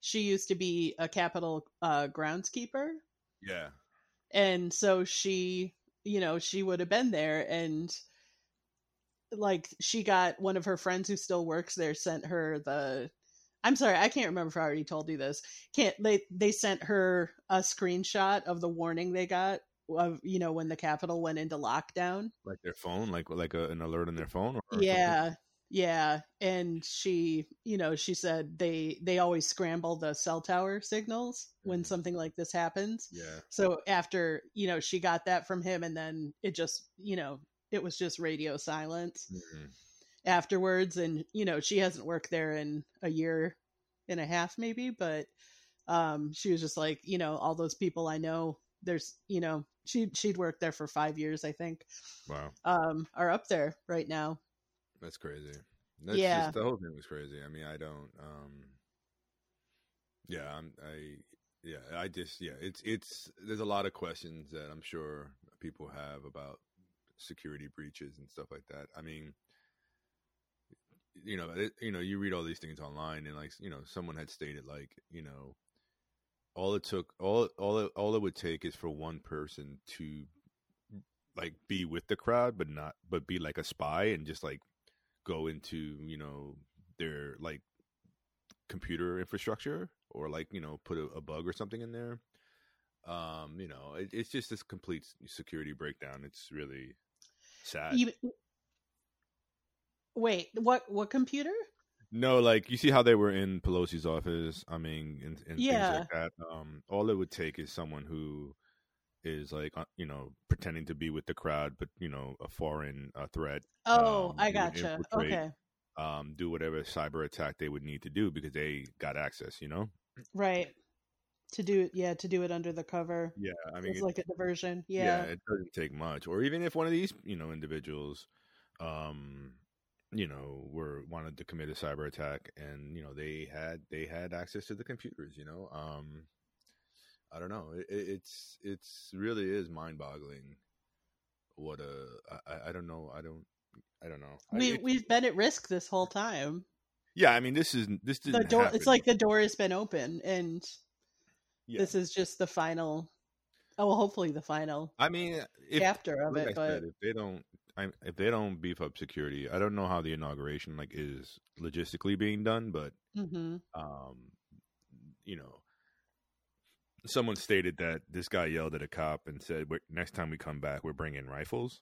she used to be a Capitol uh, groundskeeper. Yeah. and so she you know she would have been there and like she got one of her friends who still works there sent her the i'm sorry i can't remember if i already told you this. Can't they they sent her a screenshot of the warning they got of you know when the Capitol went into lockdown Like their phone, like like a, an alert on their phone. Or something? yeah yeah and she you know she said they they always scramble the cell tower signals when Mhm. something like this happens Yeah. so after you know she got that from him and then it just you know it was just radio silence Mhm. afterwards and you know she hasn't worked there in a year and a half maybe but um she was just like you know all those people i know there's you know she she'd worked there for 5 years i think Wow. um are up there right now That's crazy. That's Yeah. just, the whole thing was crazy. I mean, I don't. um Yeah, I'm. I yeah, I just yeah. It's it's. There's a lot of questions that I'm sure people have about security breaches and stuff like that. I mean, you know, it, you know, you read all these things online, and like you know, someone had stated like you know, all it took, all all it, all it would take is for one person to like be with the crowd, but not, but be like a spy and just like go into you know their like computer infrastructure or like you know put a, a bug or something in there. Um you know it, it's just this complete security breakdown. It's really sad. You- wait what what computer no like you see how they were in pelosi's office i mean and, and Yeah. things like that um all it would take is someone who is like uh, you know pretending to be with the crowd but you know a foreign uh, threat oh Um, i gotcha okay um, do whatever cyber attack they would need to do because they got access. You know. right to do it yeah to do it under the cover Yeah, I mean, it's it- like a diversion yeah. yeah it doesn't take much. Or even if one of these, you know, individuals, um, you know, were wanted to commit a cyber attack, and you know, they had they had access to the computers. You know, um, I don't know. It, it, it's it's really is mind boggling. What a I, I- I don't know. I don't. I don't know. I- we it- we've been at risk this whole time yeah, I mean, this is this the didn't door happen. it's like the door has been open and Yeah. this is just the final oh well hopefully the final I mean, if, chapter of like it I but said, if they don't, I, if they don't beef up security, I don't know how the inauguration like is logistically being done, but hmm um, you know, someone stated that this guy yelled at a cop and said, "We're- "Next time we come back, we're bringing rifles."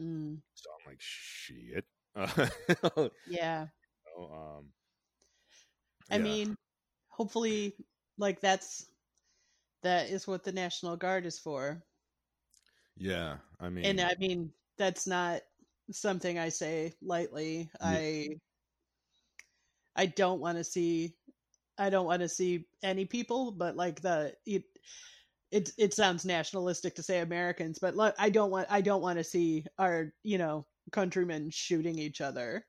mm, So I'm like, "Shit." (laughs) Yeah um, i yeah. mean hopefully like that's that is what the national guard is for yeah, I mean, and i mean that's not something i say lightly Yeah. i i don't want to see i don't want to see any people but like the it it it sounds nationalistic to say americans but look i don't want i don't want to see our you know countrymen shooting each other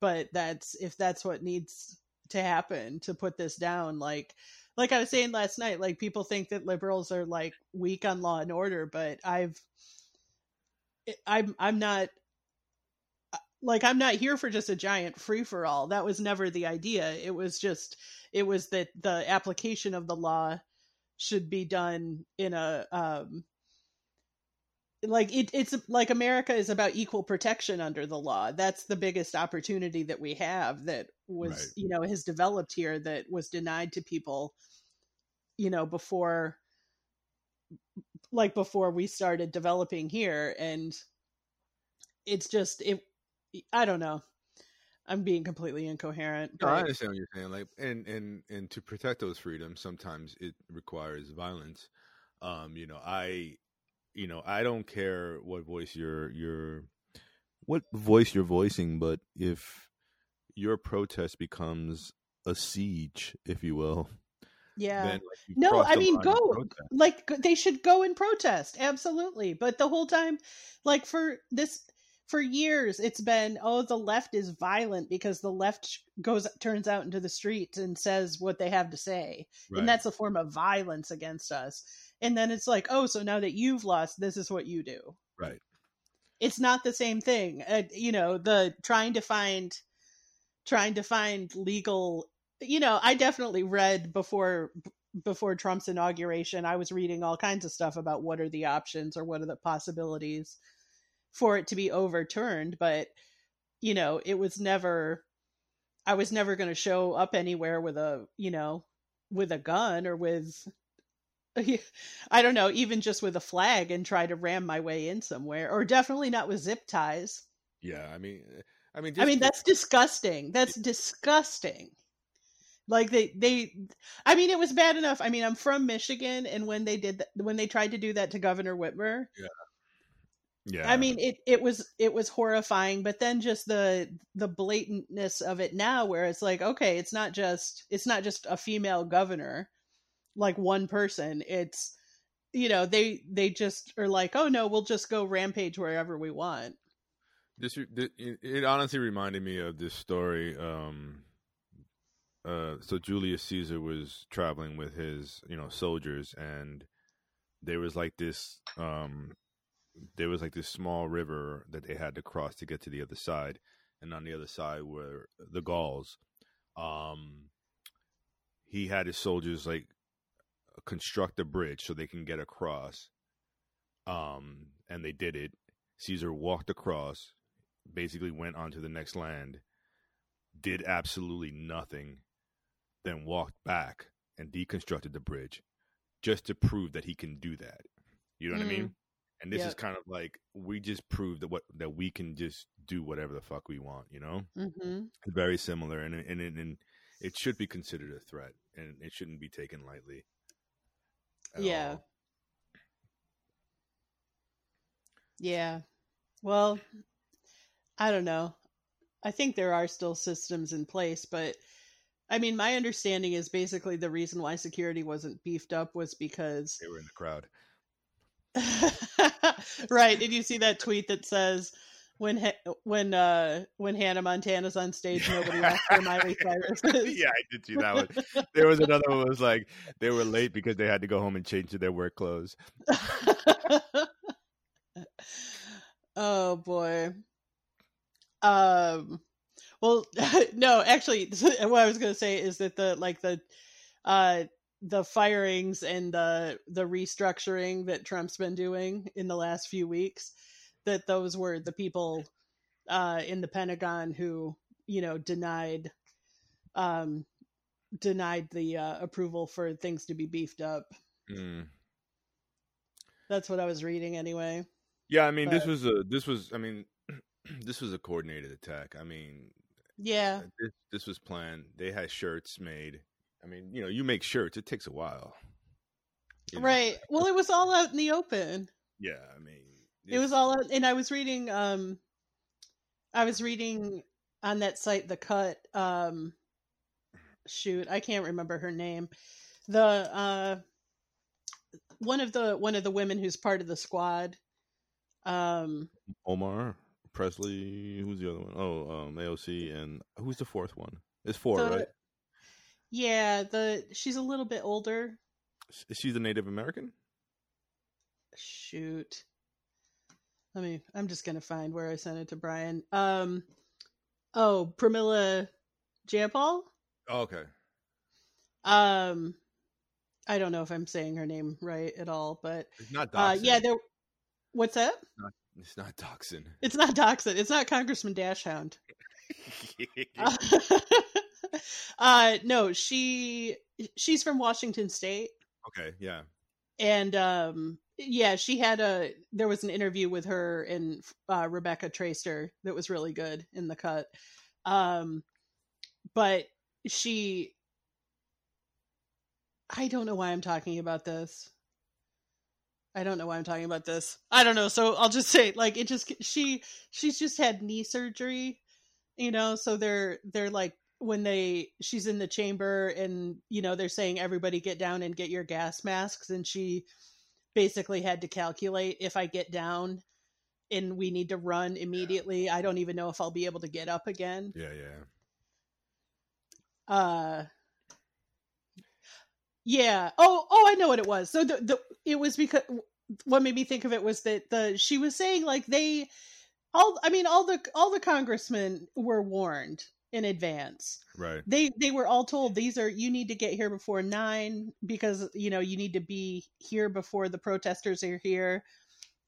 but that's if that's what needs to happen to put this down like like i was saying last night like people think that liberals are like weak on law and order but i've i'm i'm not like i'm not here for just a giant free for all that was never the idea. It was just it was that the application of the law should be done in a um like it, it's like america is about equal protection under the law. That's the biggest opportunity that we have that was Right. you know has developed here that was denied to people you know before like before we started developing here and it's just it i don't know i'm being completely incoherent No, I understand what you're saying. Like, and and and to protect those freedoms, sometimes it requires violence. Um, you know, I, you know, I don't care what voice you're you're, what voice you're voicing, but if your protest becomes a siege, if you will, yeah then like, No, I mean, go. like they should go and protest absolutely but the whole time like for this for years it's been oh the left is violent because the left goes turns out into the streets and says what they have to say Right. and that's a form of violence against us and then it's like oh so now that you've lost this is what you do Right. it's not the same thing uh, you know the trying to find trying to find legal you know i definitely read before before trump's inauguration i was reading all kinds of stuff about what are the options or what are the possibilities for it to be overturned but you know it was never i was never going to show up anywhere with a you know with a gun or with (laughs) I don't know, even just with a flag and try to ram my way in somewhere, or definitely not with zip ties. Yeah, I mean, I mean, I mean that's disgusting. That's disgusting. Like they they, I mean, it was bad enough. I mean, I'm from Michigan, and when they did that, when they tried to do that to Governor Whitmer, yeah. Yeah. I mean, it it was it was horrifying. But then just the the blatantness of it now, where it's like, okay, it's not just it's not just a female governor, like one person. It's you know they they just are like, oh no, we'll just go rampage wherever we want. this, it, it honestly reminded me of this story. Um, uh, so Julius Caesar was traveling with his, you know, soldiers, and there was like this, um, there was like this small river that they had to cross to get to the other side, and on the other side were the Gauls. Um, he had his soldiers like construct a bridge so they can get across. Um, and they did it. Caesar walked across, basically went onto the next land, did absolutely nothing, then walked back and deconstructed the bridge just to prove that he can do that. You know what I mean? And this is kind of like we just proved that what that we can just do whatever the fuck we want, you know? Mm-hmm. It's very similar and and and, and it should be considered a threat and it shouldn't be taken lightly. Yeah. all. Yeah. Well, I don't know. I think there are still systems in place, but I mean, my understanding is basically the reason why security wasn't beefed up was because They were in the crowd. (laughs) right. Did you see that tweet that says when Ha- when uh when Hannah Montana's on stage, nobody (laughs) asks where Miley Cyrus yeah, I did see that one. There was another one was like they were late because they had to go home and change to their work clothes. (laughs) oh boy. Um well (laughs) no, actually (laughs) what I was going to say is that the like the uh the firings and the the restructuring that Trump's been doing in the last few weeks that those were the people uh in the Pentagon who, you know, denied um denied the uh, approval for things to be beefed up. Mm. That's what I was reading anyway. Yeah, I mean this was a this was I mean (clears throat) this was a coordinated attack. I mean Yeah. this this was planned. They had shirts made. I mean, you know, you make shirts. It takes a while. you know? Right. Well, it was all out in the open. Yeah, I mean, It was all out, and I was reading. Um, I was reading on that site, The Cut. Um, shoot, I can't remember her name. The uh, one of the one of the women who's part of the squad. Um, Omar Pressley. Who's the other one? Oh, um, AOC, and who's the fourth one? It's four, The- right? yeah, the she's a little bit older. Is she the Native American? Shoot. Let me I'm just gonna find where I sent it to Brian. Um oh, Pramila Jayapal? Oh, okay. Um I don't know if I'm saying her name right at all, but It's not. uh yeah, there what's that? It's not Doxin. It's not Doxit. It's not Congressman Dashhound. Uh, (laughs) (laughs) uh no, she she's from Washington state okay. Yeah. and um yeah she had a there was an interview with her and uh Rebecca Traister that was really good in the cut um but she i don't know why i'm talking about this i don't know why i'm talking about this i don't know so i'll just say like it just she she's just had knee surgery you know so they're they're like when they she's in the chamber and you know they're saying everybody get down and get your gas masks and she basically had to calculate if i get down and we need to run immediately i don't even know if i'll be able to get up again Yeah. Yeah. uh Yeah. Oh, oh, I know what it was. So the, the it was because what made me think of it was that the she was saying like they all I mean all the all the congressmen were warned in advance. Right. They they were all told these are you need to get here before 9 because you know you need to be here before the protesters are here.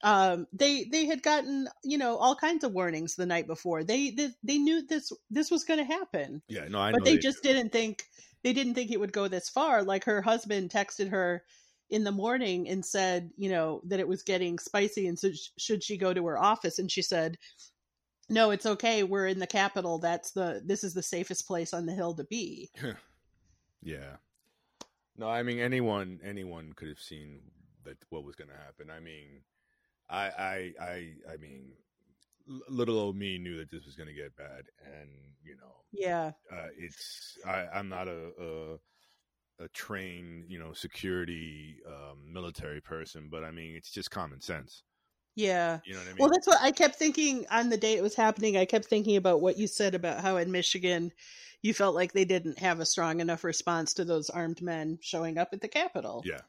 Um they they had gotten, you know, all kinds of warnings the night before. They they, they knew this this was going to happen. Yeah, no, I but know they they just do. didn't think they didn't think it would go this far. Like her husband texted her in the morning and said, you know, that it was getting spicy and so sh- should she go to her office and she said, "No, it's okay. We're in the Capitol. That's the this is the safest place on the hill to be." (laughs) Yeah. No, I mean anyone anyone could have seen that what was going to happen. I mean, I I I I mean, little old me knew that this was going to get bad, and you know, Yeah. uh, it's I, I'm not a, a a trained you know security um, military person, but I mean it's just common sense. Yeah. You know what I mean? Well, that's what I kept thinking on the day it was happening. I kept thinking about what you said about how in Michigan you felt like they didn't have a strong enough response to those armed men showing up at the Capitol. yeah.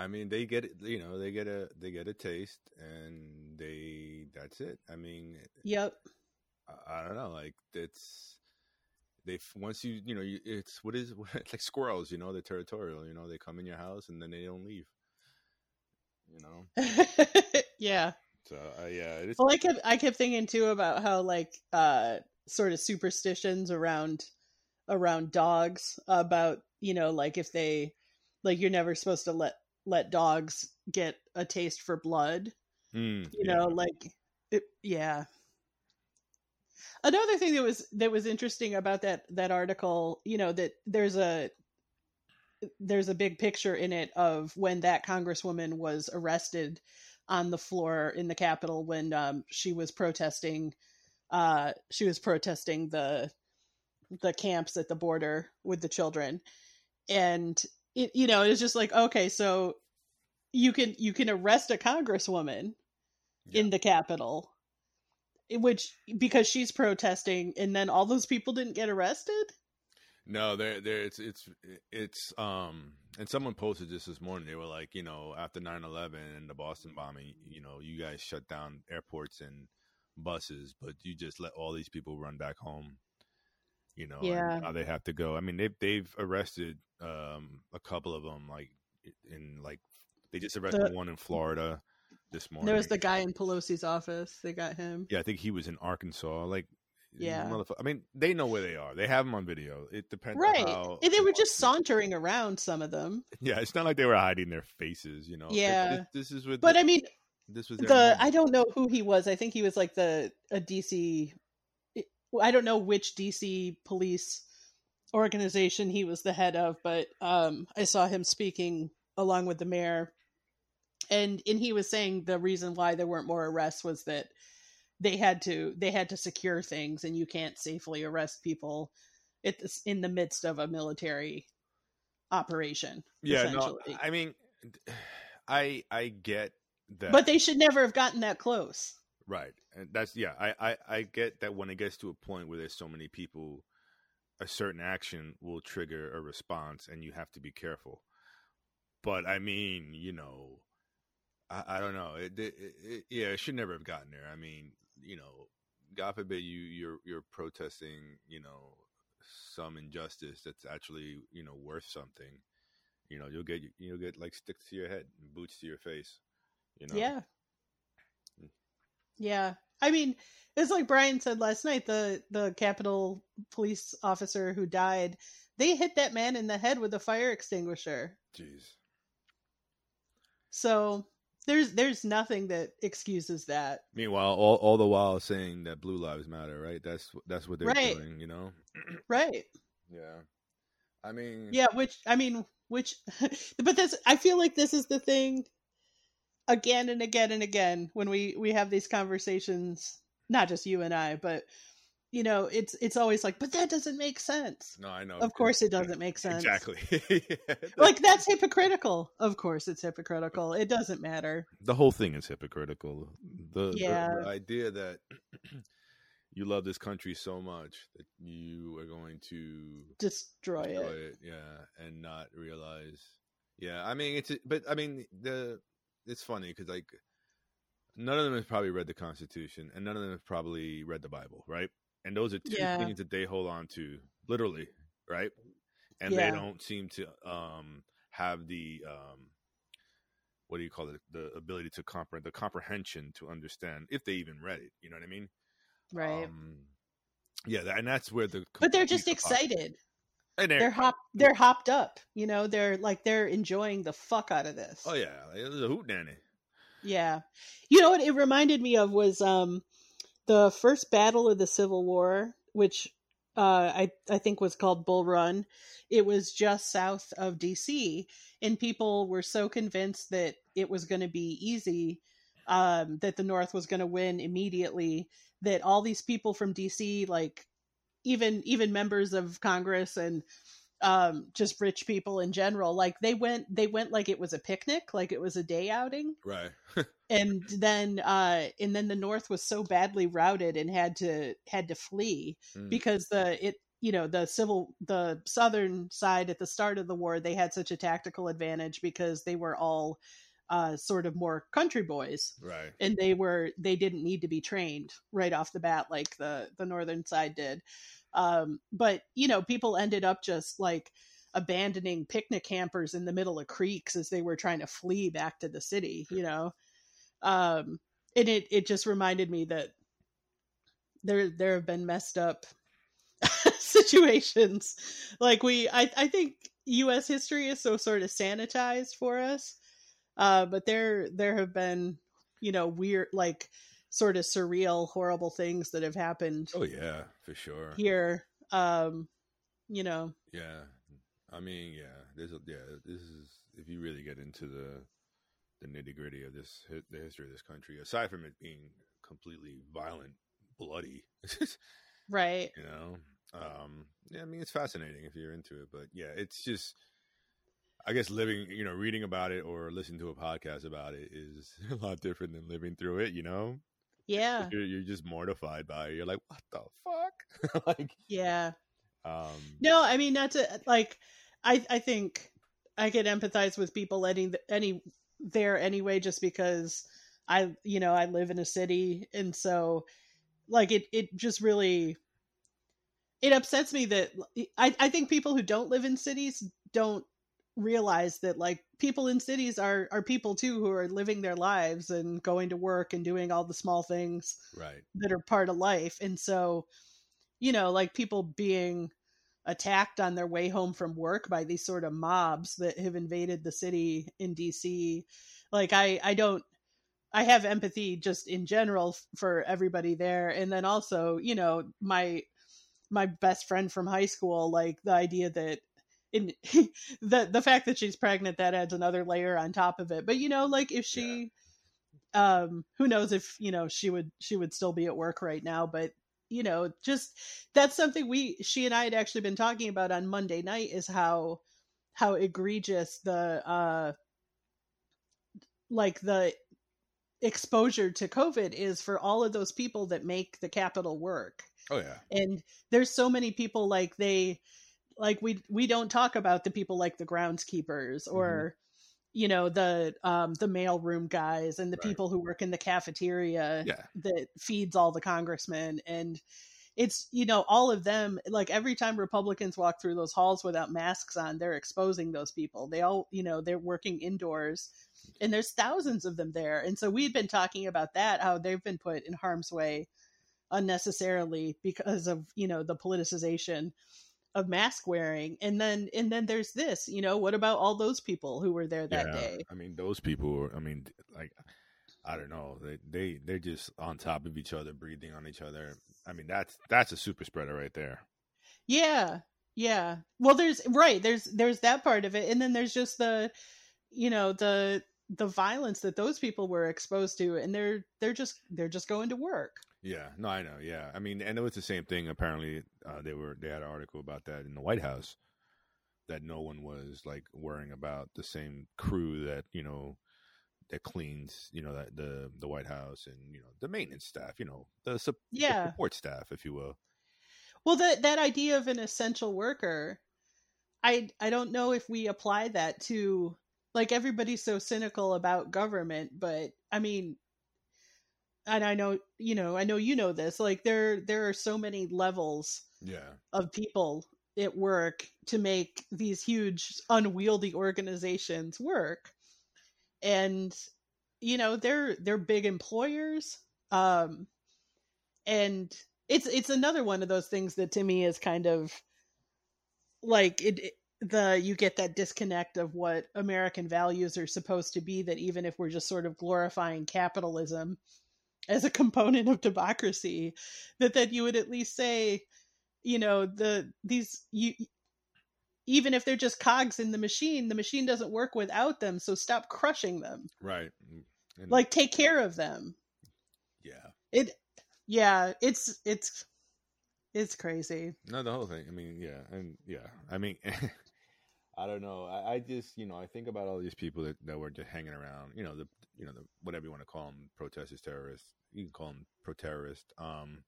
I mean, they get it. You know, they get a they get a taste, and they that's it. I mean, Yep. I, I don't know. Like it's they once you you know you, it's what is (laughs) it's like squirrels. You know, they're territorial. You know, they come in your house and then they don't leave. You know, (laughs) yeah. so uh, yeah, it's Well, I kept I kept thinking too about how like uh sort of superstitions around around dogs about you know like if they like you're never supposed to let let dogs get a taste for blood. Mm, you yeah. know like it, yeah. Another thing that was that was interesting about that that article you know that there's a there's a big picture in it of when that congresswoman was arrested on the floor in the capitol when um, she was protesting uh, she was protesting the the camps at the border with the children. And it you know it's just like okay so you can you can arrest a congresswoman Yeah. in the capitol which because she's protesting and then all those people didn't get arrested No, there, there. It's, it's, it's. Um, and someone posted this this morning. They were like, you know, after 9-11 and the Boston bombing, you know, you guys shut down airports and buses, but you just let all these people run back home. You know, and Yeah. now they have to go. I mean, they've they've arrested um a couple of them, like in like they just arrested The- one in Florida this morning. there was the guy in pelosi's office they got him Yeah, I think he was in Arkansas. Like, Yeah. motherfu- I mean, they know where they are. They have them on video. It depends. on right how and they were just sauntering around some of them (laughs) Yeah, it's not like they were hiding their faces, you know. Yeah. it- this is what. but i mean this was their the moment. i don't know who he was i think he was like the a dc i don't know which dc police organization he was the head of but um i saw him speaking along with the mayor. And and he was saying the reason why there weren't more arrests was that they had to they had to secure things and you can't safely arrest people in the midst of a military operation yeah, no. I mean, (sighs) I I get that, but they should never have gotten that close right, and that's yeah, I, I I get that when it gets to a point where there's so many people, a certain action will trigger a response, and you have to be careful. But I mean, you know, I, I don't know. It, it, it, yeah, it should never have gotten there. I mean, you know, God forbid you you're you're protesting, you know, some injustice that's actually you know worth something. You know, you'll get you'll get like sticks to your head and boots to your face. You know, Yeah. Yeah. I mean, it's like Brian said last night, the the Capitol police officer who died, they hit that man in the head with a fire extinguisher. Jeez. So there's there's nothing that excuses that. Meanwhile, all all the while saying that blue lives matter, right? That's that's what they're Right. doing. You know. (clears throat) Right. yeah. I mean. Yeah, which I mean, which (laughs) but this I feel like this is the thing again and again and again when we we have these conversations, not just you and I, but you know, it's it's always like, but that doesn't make sense. No, I know. Of course it doesn't make sense. Exactly. (laughs) Like that's hypocritical. Of course it's hypocritical. It doesn't matter. the whole thing is hypocritical. The, the- Yeah. the idea that (clears throat) you love this country so much that you are going going to destroy, destroy it. it. Yeah, and not realize. Yeah, I mean it's but I mean the it's funny because like none of them have probably read the Constitution and none of them have probably read the Bible, right? And those are two Yeah. things that they hold on to literally, right? And Yeah. they don't seem to um have the um what do you call it the ability to comprehend the comprehension to understand if they even read it you know what i mean Right. um yeah that, and that's where the but they're just excited. They're hop they're hopped up. You know, they're like they're enjoying the fuck out of this. oh yeah it was a hoot nanny Yeah. You know what it reminded me of was um the first battle of the Civil War, which uh I I think was called Bull Run. It was just south of DC and people were so convinced that it was going to be easy um that the North was going to win immediately that all these people from DC like even even members of Congress and um just rich people in general like they went they went like it was a picnic like it was a day outing right (laughs) and then uh and then the north was so badly routed and had to had to flee Mm. because the it you know the civil the southern side at the start of the war they had such a tactical advantage because they were all uh sort of more country boys. Right. And they were they didn't need to be trained right off the bat like the the northern side did. Um but you know people ended up just like abandoning picnic campers in the middle of creeks as they were trying to flee back to the city you know? Um and it it just reminded me that there there have been messed up (laughs) situations. Like we i i think us history is so sort of sanitized for us uh but there there have been you know weird like sort of surreal horrible things that have happened oh yeah for sure. here. Um you know. Yeah. I mean yeah there's a yeah this is if you really get into the the nitty gritty of this the history of this country aside from it being completely violent bloody (laughs) right. you know? Um yeah i mean it's fascinating if you're into it but yeah it's just i guess living you know reading about it or listening to a podcast about it is (laughs) a lot different than living through it you know? Yeah. you're, you're just mortified by it. You're like what the fuck? (laughs) Like yeah. um no i mean not to like i i think i can empathize with people letting the, any there anyway just because i you know i live in a city and so like it it just really it upsets me that i i think people who don't live in cities don't realize that like people in cities are are people too who are living their lives and going to work and doing all the small things right. that are part of life. And so you know like people being attacked on their way home from work by these sort of mobs that have invaded the city in DC like I I don't I have empathy just in general for everybody there. And then also you know my my best friend from high school like the idea that in (laughs) the the fact that she's pregnant that adds another layer on top of it. But you know like if she um who knows if you know she would she would still be at work right now. But you know just that's something we she and i had actually been talking about on monday night is how how egregious the uh like the exposure to covid is for all of those people that make the Capitol work. Oh yeah. And there's so many people like they like we we don't talk about the people like the groundskeepers or you know the um the mailroom guys and the Right. people who work in the cafeteria yeah. that feeds all the congressmen. And it's you know all of them like every time republicans walk through those halls without masks on they're exposing those people. They all you know they're working indoors and there's thousands of them there. And so we've been talking about that how they've been put in harm's way unnecessarily because of you know the politicization of mask wearing and then and then there's this you know what about all those people who were there that yeah, day I mean, those people. Were, I mean, like, I don't know. They they they're just on top of each other, breathing on each other. I mean, that's that's a super spreader right there. Yeah. Yeah. Well, there's right, there's there's that part of it and then there's just the you know, the the violence that those people were exposed to and they're they're just they're just going to work. Yeah, no, I know. Yeah, I mean, and it was the same thing. Apparently, uh, they were they had an article about that in the White House that no one was like worrying about the same crew that you know that cleans you know that the the White House and you know the maintenance staff, you know the, sup- the support staff, if you will. Well, that that idea of an essential worker, I I don't know if we apply that to like everybody's so cynical about government, but I mean, and I know you know I know you know this. Like there there are so many levels Yeah. of people at work to make these huge unwieldy organizations work and you know they're they're big employers um and it's it's another one of those things that to me is kind of like it, it- the you get that disconnect of what american values are supposed to be that even if we're just sort of glorifying capitalism as a component of democracy that then you would at least say you know the these you even if they're just cogs in the machine the machine doesn't work without them so stop crushing them Right. Mm, and, like take care of them yeah. it yeah it's it's it's crazy No, the whole thing. I mean, yeah, and yeah. I mean, (laughs) I don't know. I, I just, you know, I think about all these people that, that were just hanging around. You know, the, you know, the whatever you want to call them, protesters, terrorists. You can call them pro-terrorist. Um,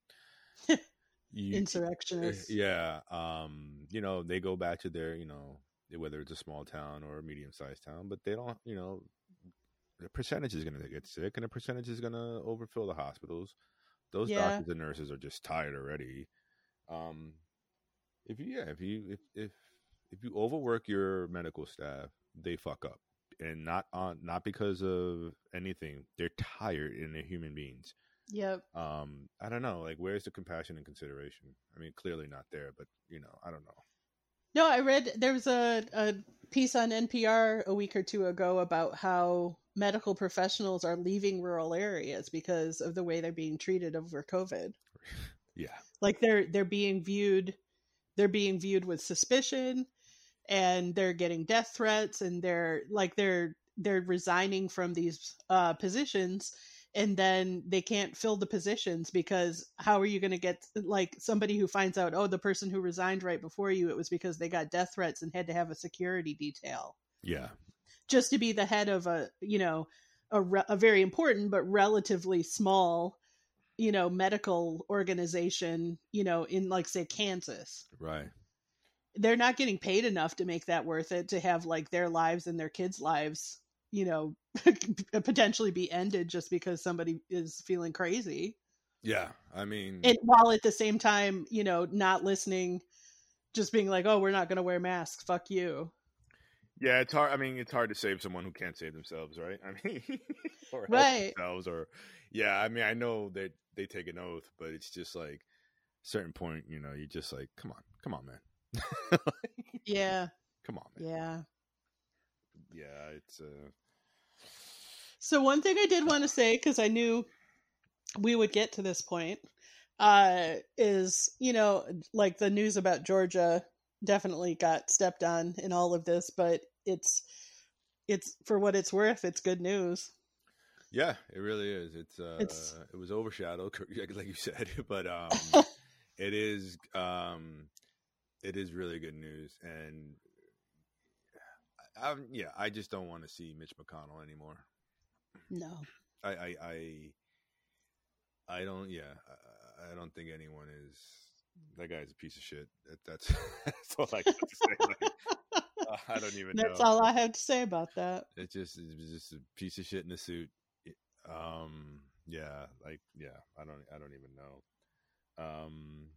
(laughs) you, insurrectionists yeah. Um, you know, they go back to their, you know, whether it's a small town or a medium-sized town, but they don't, you know, the percentage is going to get sick, and the percentage is going to overfill the hospitals. Those Yeah. doctors and nurses are just tired already. Um, if you, yeah, if you, if if if you overwork your medical staff, they fuck up, and not on not because of anything. They're tired and they're human beings. yep Um, I don't know, like where's the compassion and consideration? I mean, clearly not there, but you know, I don't know. no i read there was a, a piece on npr a week or two ago about how medical professionals are leaving rural areas because of the way they're being treated over covid (laughs) Yeah, like they're they're being viewed they're being viewed with suspicion and they're getting death threats and they're like they're they're resigning from these uh positions and then they can't fill the positions because how are you going to get like somebody who finds out oh the person who resigned right before you it was because they got death threats and had to have a security detail. Yeah, just to be the head of a you know a, re- a very important but relatively small you know medical organization you know in like say kansas. Right. They're not getting paid enough to make that worth it to have like their lives and their kids lives you know (laughs) potentially be ended just because somebody is feeling crazy Yeah, I mean, and while at the same time you know not listening just being like oh we're not going to wear masks fuck you Yeah, it's hard. I mean, it's hard to save someone who can't save themselves, right? I mean, (laughs) or help Right. themselves, or yeah. I mean, I know that they take an oath, but it's just like a certain point, you know, you just like, come on, come on, man, (laughs) yeah come on, man. yeah Yeah, it's uh, So one thing I did want to say because I knew we would get to this point uh, is you know like the news about Georgia definitely got stepped on in all of this, but it's it's for what it's worth. It's good news. yeah, it really is. It's uh, It's- it was overshadowed, (laughs) like you said, but um, (laughs) it is um, it is really good news, and I, yeah, I just don't want to see Mitch McConnell anymore. No, I, I, I, I don't. Yeah, I, I don't think anyone is. That guy's a piece of shit. That, that's (laughs) that's all I got to say. Like, uh, I don't even that's know. all I have to say about that. It's just it's just a piece of shit in a suit. Um. Yeah. Like. Yeah. I don't. I don't even know. Um.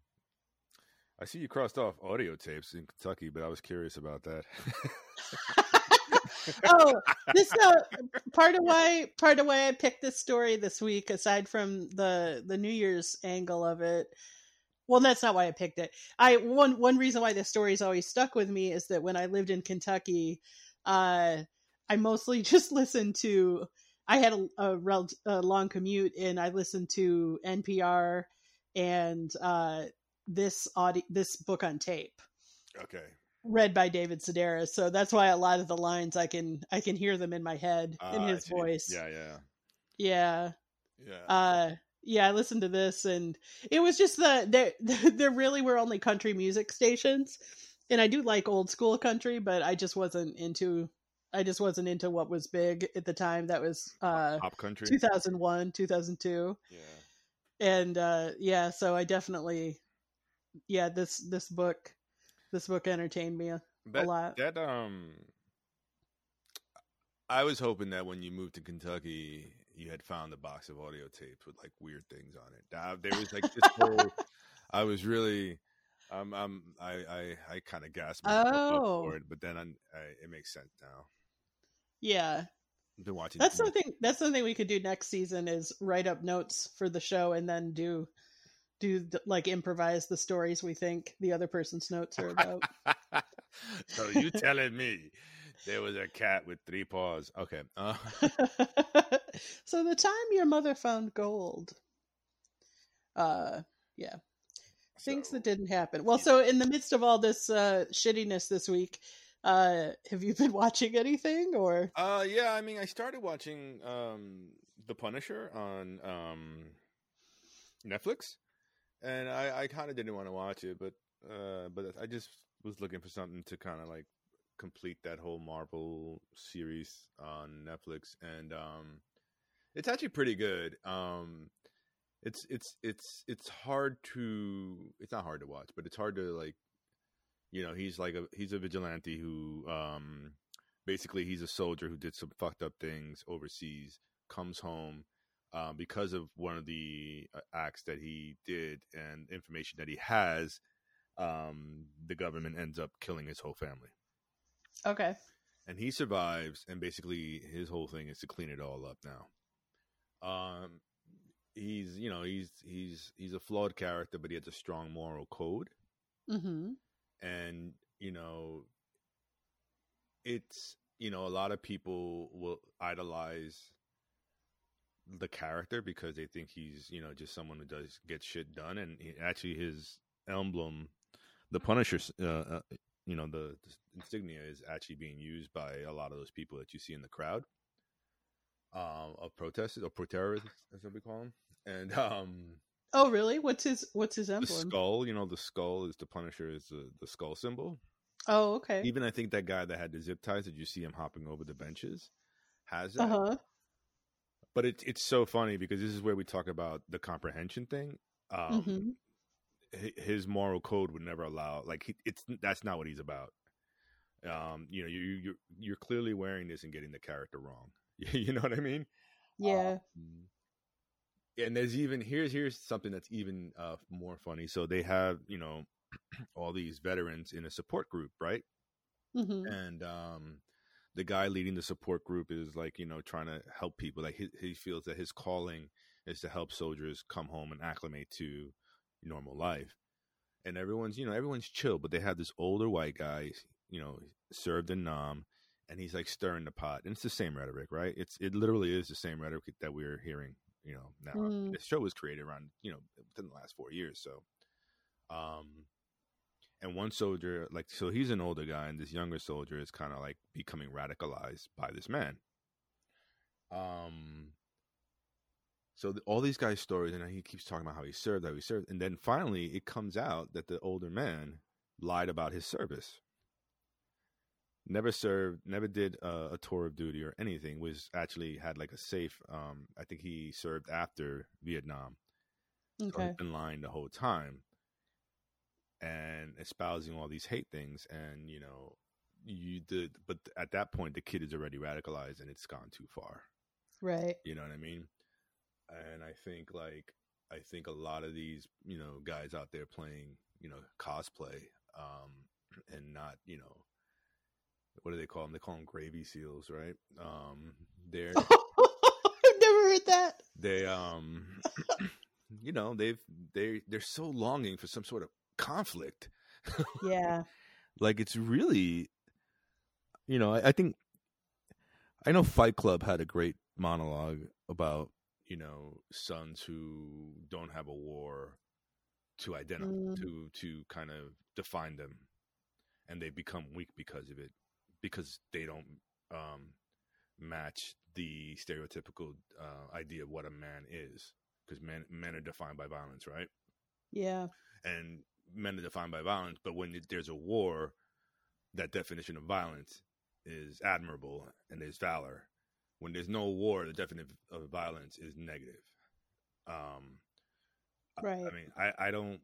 I see you crossed off audio tapes in Kentucky, but I was curious about that. (laughs) oh, this uh, part of why part of why I picked this story this week, aside from the the New Year's angle of it. Well, that's not why I picked it. I one one reason why this story's always stuck with me is that when I lived in Kentucky, uh, I mostly (laughs) just listened to. I had a, a, rel- a long commute, and I listened to NPR and uh, this audio, this book on tape okay. read by David Sedaris. So that's why a lot of the lines I can I can hear them in my head in Ah, his voice. Yeah. Yeah. Yeah. Yeah. Uh yeah, I listened to this and it was just the there (laughs) there really were only country music stations. And I do like old school country, but I just wasn't into I just wasn't into what was big at the time. That was uh Pop country. 2001, 2002 Yeah. and uh yeah so i definitely yeah, this this book this book entertained me a, that, a lot. That um, I was hoping that when you moved to Kentucky, you had found a box of audio tapes with like weird things on it. Uh, there was like this (laughs) whole. I was really, um, um, I, I, I kind of gasped Oh. for it, but then I, I, it makes sense now. Yeah, I've been watching. that's something. That's something we could do next season is write up notes for the show and then do do like improvise the stories we think the other person's notes are about. (laughs) so you telling me there was a cat with three paws? Okay. Uh, (laughs) so the time your mother found gold. Uh, yeah. Things so- that didn't happen. Well, so in the midst of all this uh, shittiness this week, uh, have you been (laughs) watching anything or? Uh, yeah. I mean, I started watching um The Punisher on um Netflix, and I I kind of didn't want to watch it, but uh, but I just was looking for something to kind of like complete that whole Marvel series on Netflix, and um, it's actually pretty good. Um, it's it's it's it's hard to it's not hard to watch, but it's hard to like, you know, he's like a he's a vigilante who um basically he's a soldier who did some fucked up things overseas, comes home. Uh, because of one of the uh, acts that he did and information that he has, um, the government ends up killing his whole family Okay. and he survives and basically his whole thing is to clean it all up now um he's you know he's he's he's a flawed character but he has a strong moral code Mm-hmm. and you know it's you know a lot of people will idolize the character because they think he's you know just someone who does get shit done and he, actually his emblem the punisher uh, uh, you know the, the insignia is actually being used by a lot of those people that you see in the crowd um of protesters or pro-terrorists as we call them and um Oh, really? What's his What's his the emblem? skull you know the skull is the punisher is the, the skull symbol Oh, okay. even I think that guy that had the zip ties that you see him hopping over the benches has that. Uh huh. But it's it's so funny because this is where we talk about the comprehension thing. Um, hmm His moral code would never allow like he, it's that's not what he's about. Um, you know, you you're, you're clearly wearing this and getting the character wrong. (laughs) you know what I mean? Yeah. Um, and there's even here's here's something that's even uh, more funny. So they have you know (clears throat) all these veterans in a support group, right? hmm and um the guy leading the support group is like you know trying to help people. Like he, he feels that his calling is to help soldiers come home and acclimate to normal life. And everyone's you know everyone's chill but they have this older white guy you know served in nam and he's like stirring the pot. And it's the same rhetoric right? It's it literally is the same rhetoric that we're hearing you know now. Mm. the show was created around you know within the last four years so um and one soldier like so he's an older guy and this younger soldier is kind of like becoming radicalized by this man. Um so the, all these guys stories and he keeps talking about how he served how he served and then finally it comes out that the older man lied about his service. Never served never did uh, a tour of duty or anything was actually had like a safe um i think he served after vietnam. Okay. been lying the whole time and espousing all these hate things and you know you did but at that point the kid is already radicalized and it's gone too far Right. you know what i mean and i think like i think a lot of these you know guys out there playing you know cosplay um and not you know what do they call them they call them gravy seals right um they're (laughs) I've never heard that. they um (coughs) you know they've they they're so longing for some sort of conflict Yeah. (laughs) like it's really you know I, I think i know fight club had a great monologue about you know sons who don't have a war to identify Mm. to to kind of define them and they become weak because of it because they don't um match the stereotypical uh, idea of what a man is because men men are defined by violence right Yeah. and men are defined by violence. But when there's a war, that definition of violence is admirable and there's valor. When there's no war, the definition of violence is negative. Um, I- Right. I mean, I, I don't.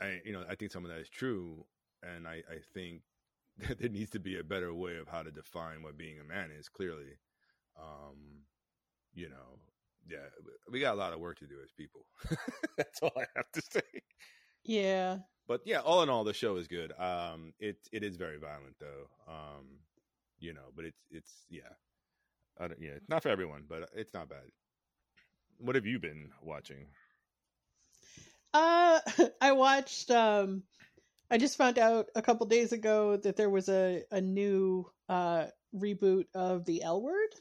I you know I think some of that is true, and I I think (laughs) that there needs to be a better way of how to define what being a man is. Clearly, um, you know, yeah, we got a lot of work to do as people. (laughs) That's all I have to say. Yeah. But yeah, all in all, the show is good. Um, it it is very violent though. Um, you know, but it's it's yeah, I don't, yeah, it's not for everyone, but it's not bad. What have you been watching? Uh, (laughs) I watched. Um, I just found out a couple days ago that there was a a new uh reboot of the L Word.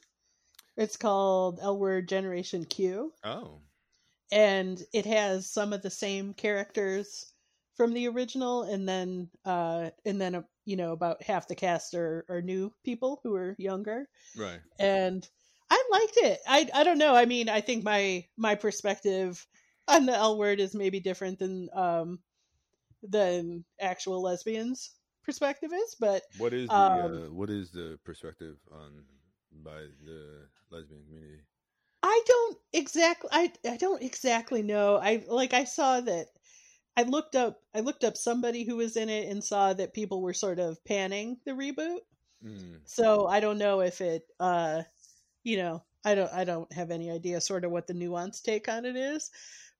It's called L Word Generation Q. Oh, and it has some of the same characters from the original, and then uh, and then uh, you know about half the cast are, are new people who are younger, right. and I liked it. I I don't know. I mean, I think my my perspective on the L word is maybe different than um than actual lesbians' perspective is, but What is the Um, uh, what is the perspective on by the lesbian community? I don't exactly I I don't exactly know. I like I saw that I looked up I looked up somebody who was in it and saw that people were sort of panning the reboot. Mm, So I don't know if it uh you know, I don't I don't have any idea sort of what the nuanced take on it is.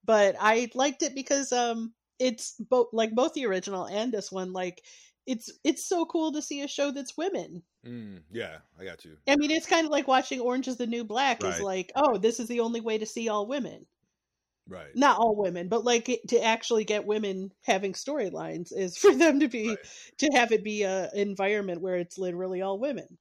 But I liked it because um it's both like both the original and this one like it's it's so cool to see a show that's women. mm, yeah, I got you. I mean, it's kind of like watching Orange is the New Black. Is like, oh, this is the only way to see all women. Right. Not all women, but like it, to actually get women having storylines is (laughs) for them to be Right. to have it be a environment where it's literally all women.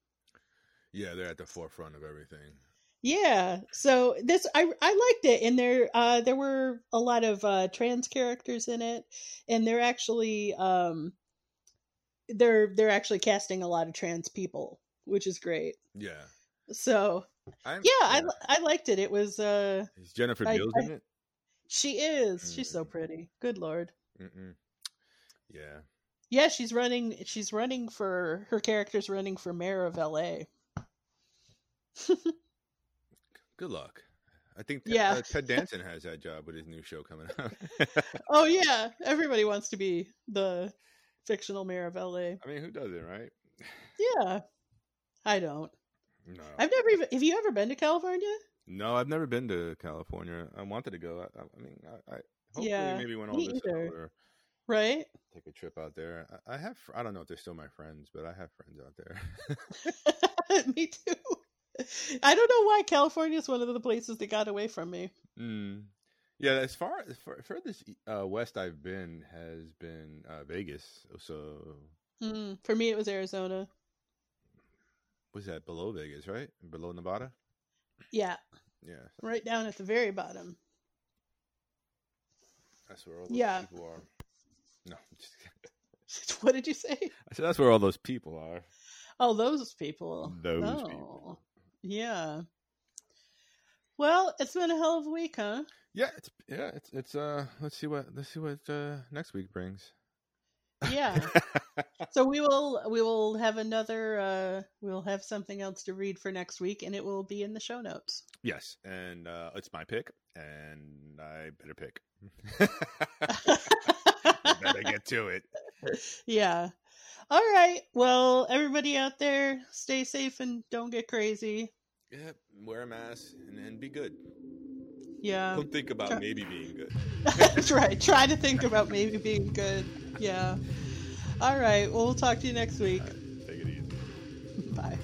Yeah, they're at the forefront of everything. Yeah. So this I I liked it, and there uh there were a lot of uh trans characters in it, and they're actually um they're they're actually casting a lot of trans people, which is great. Yeah. So I'm, yeah, I I liked it. It was uh Is Jennifer Beals in it? She is. She's so Mm. pretty. Good lord. Mm-mm. Yeah. Yeah, she's running. She's running for her character's running for mayor of L.A. (laughs) Good luck. I think Ted, Yeah. uh, Ted (laughs) Danson has that job with his new show coming out. Oh (laughs) yeah, everybody wants to be the fictional mayor of L.A. I mean, who doesn't, right? Yeah, I don't. No. I've never even. Have you ever been to California? No, I've never been to California. I wanted to go. I, I mean, I, I hopefully Yeah, maybe when all this is over, Right? take a trip out there. I, I have. I don't know if they're still my friends, but I have friends out there. (laughs) me too. I don't know why California is one of the places that got away from me. mm. Yeah, as far as far, furthest uh, west I've been has been uh, Vegas. So Mm, for me, it was Arizona. was that below Vegas, right? Below Nevada? Yeah, Yeah, right down at the very bottom. that's where all those Yeah. people are. No, (laughs) what did you say? I said that's where all those people are. Oh, those people. Those oh, people. Yeah. Well, it's been a hell of a week, huh? Yeah, it's yeah, it's it's uh. Let's see what let's see what uh, next week brings. Yeah. (laughs) so we will we will have another uh we'll have something else to read for next week and it will be in the show notes. yes, and uh, it's my pick, and I better pick. (laughs) better get to it. yeah. All right. Well, everybody out there, stay safe and don't get crazy. Yep, wear a mask and, and be good. Yeah. Don't think about try- maybe being good. (laughs) That's right. Try to think about maybe being good. Yeah. All right. Well, we'll talk to you next week. Take it easy. (laughs) Bye.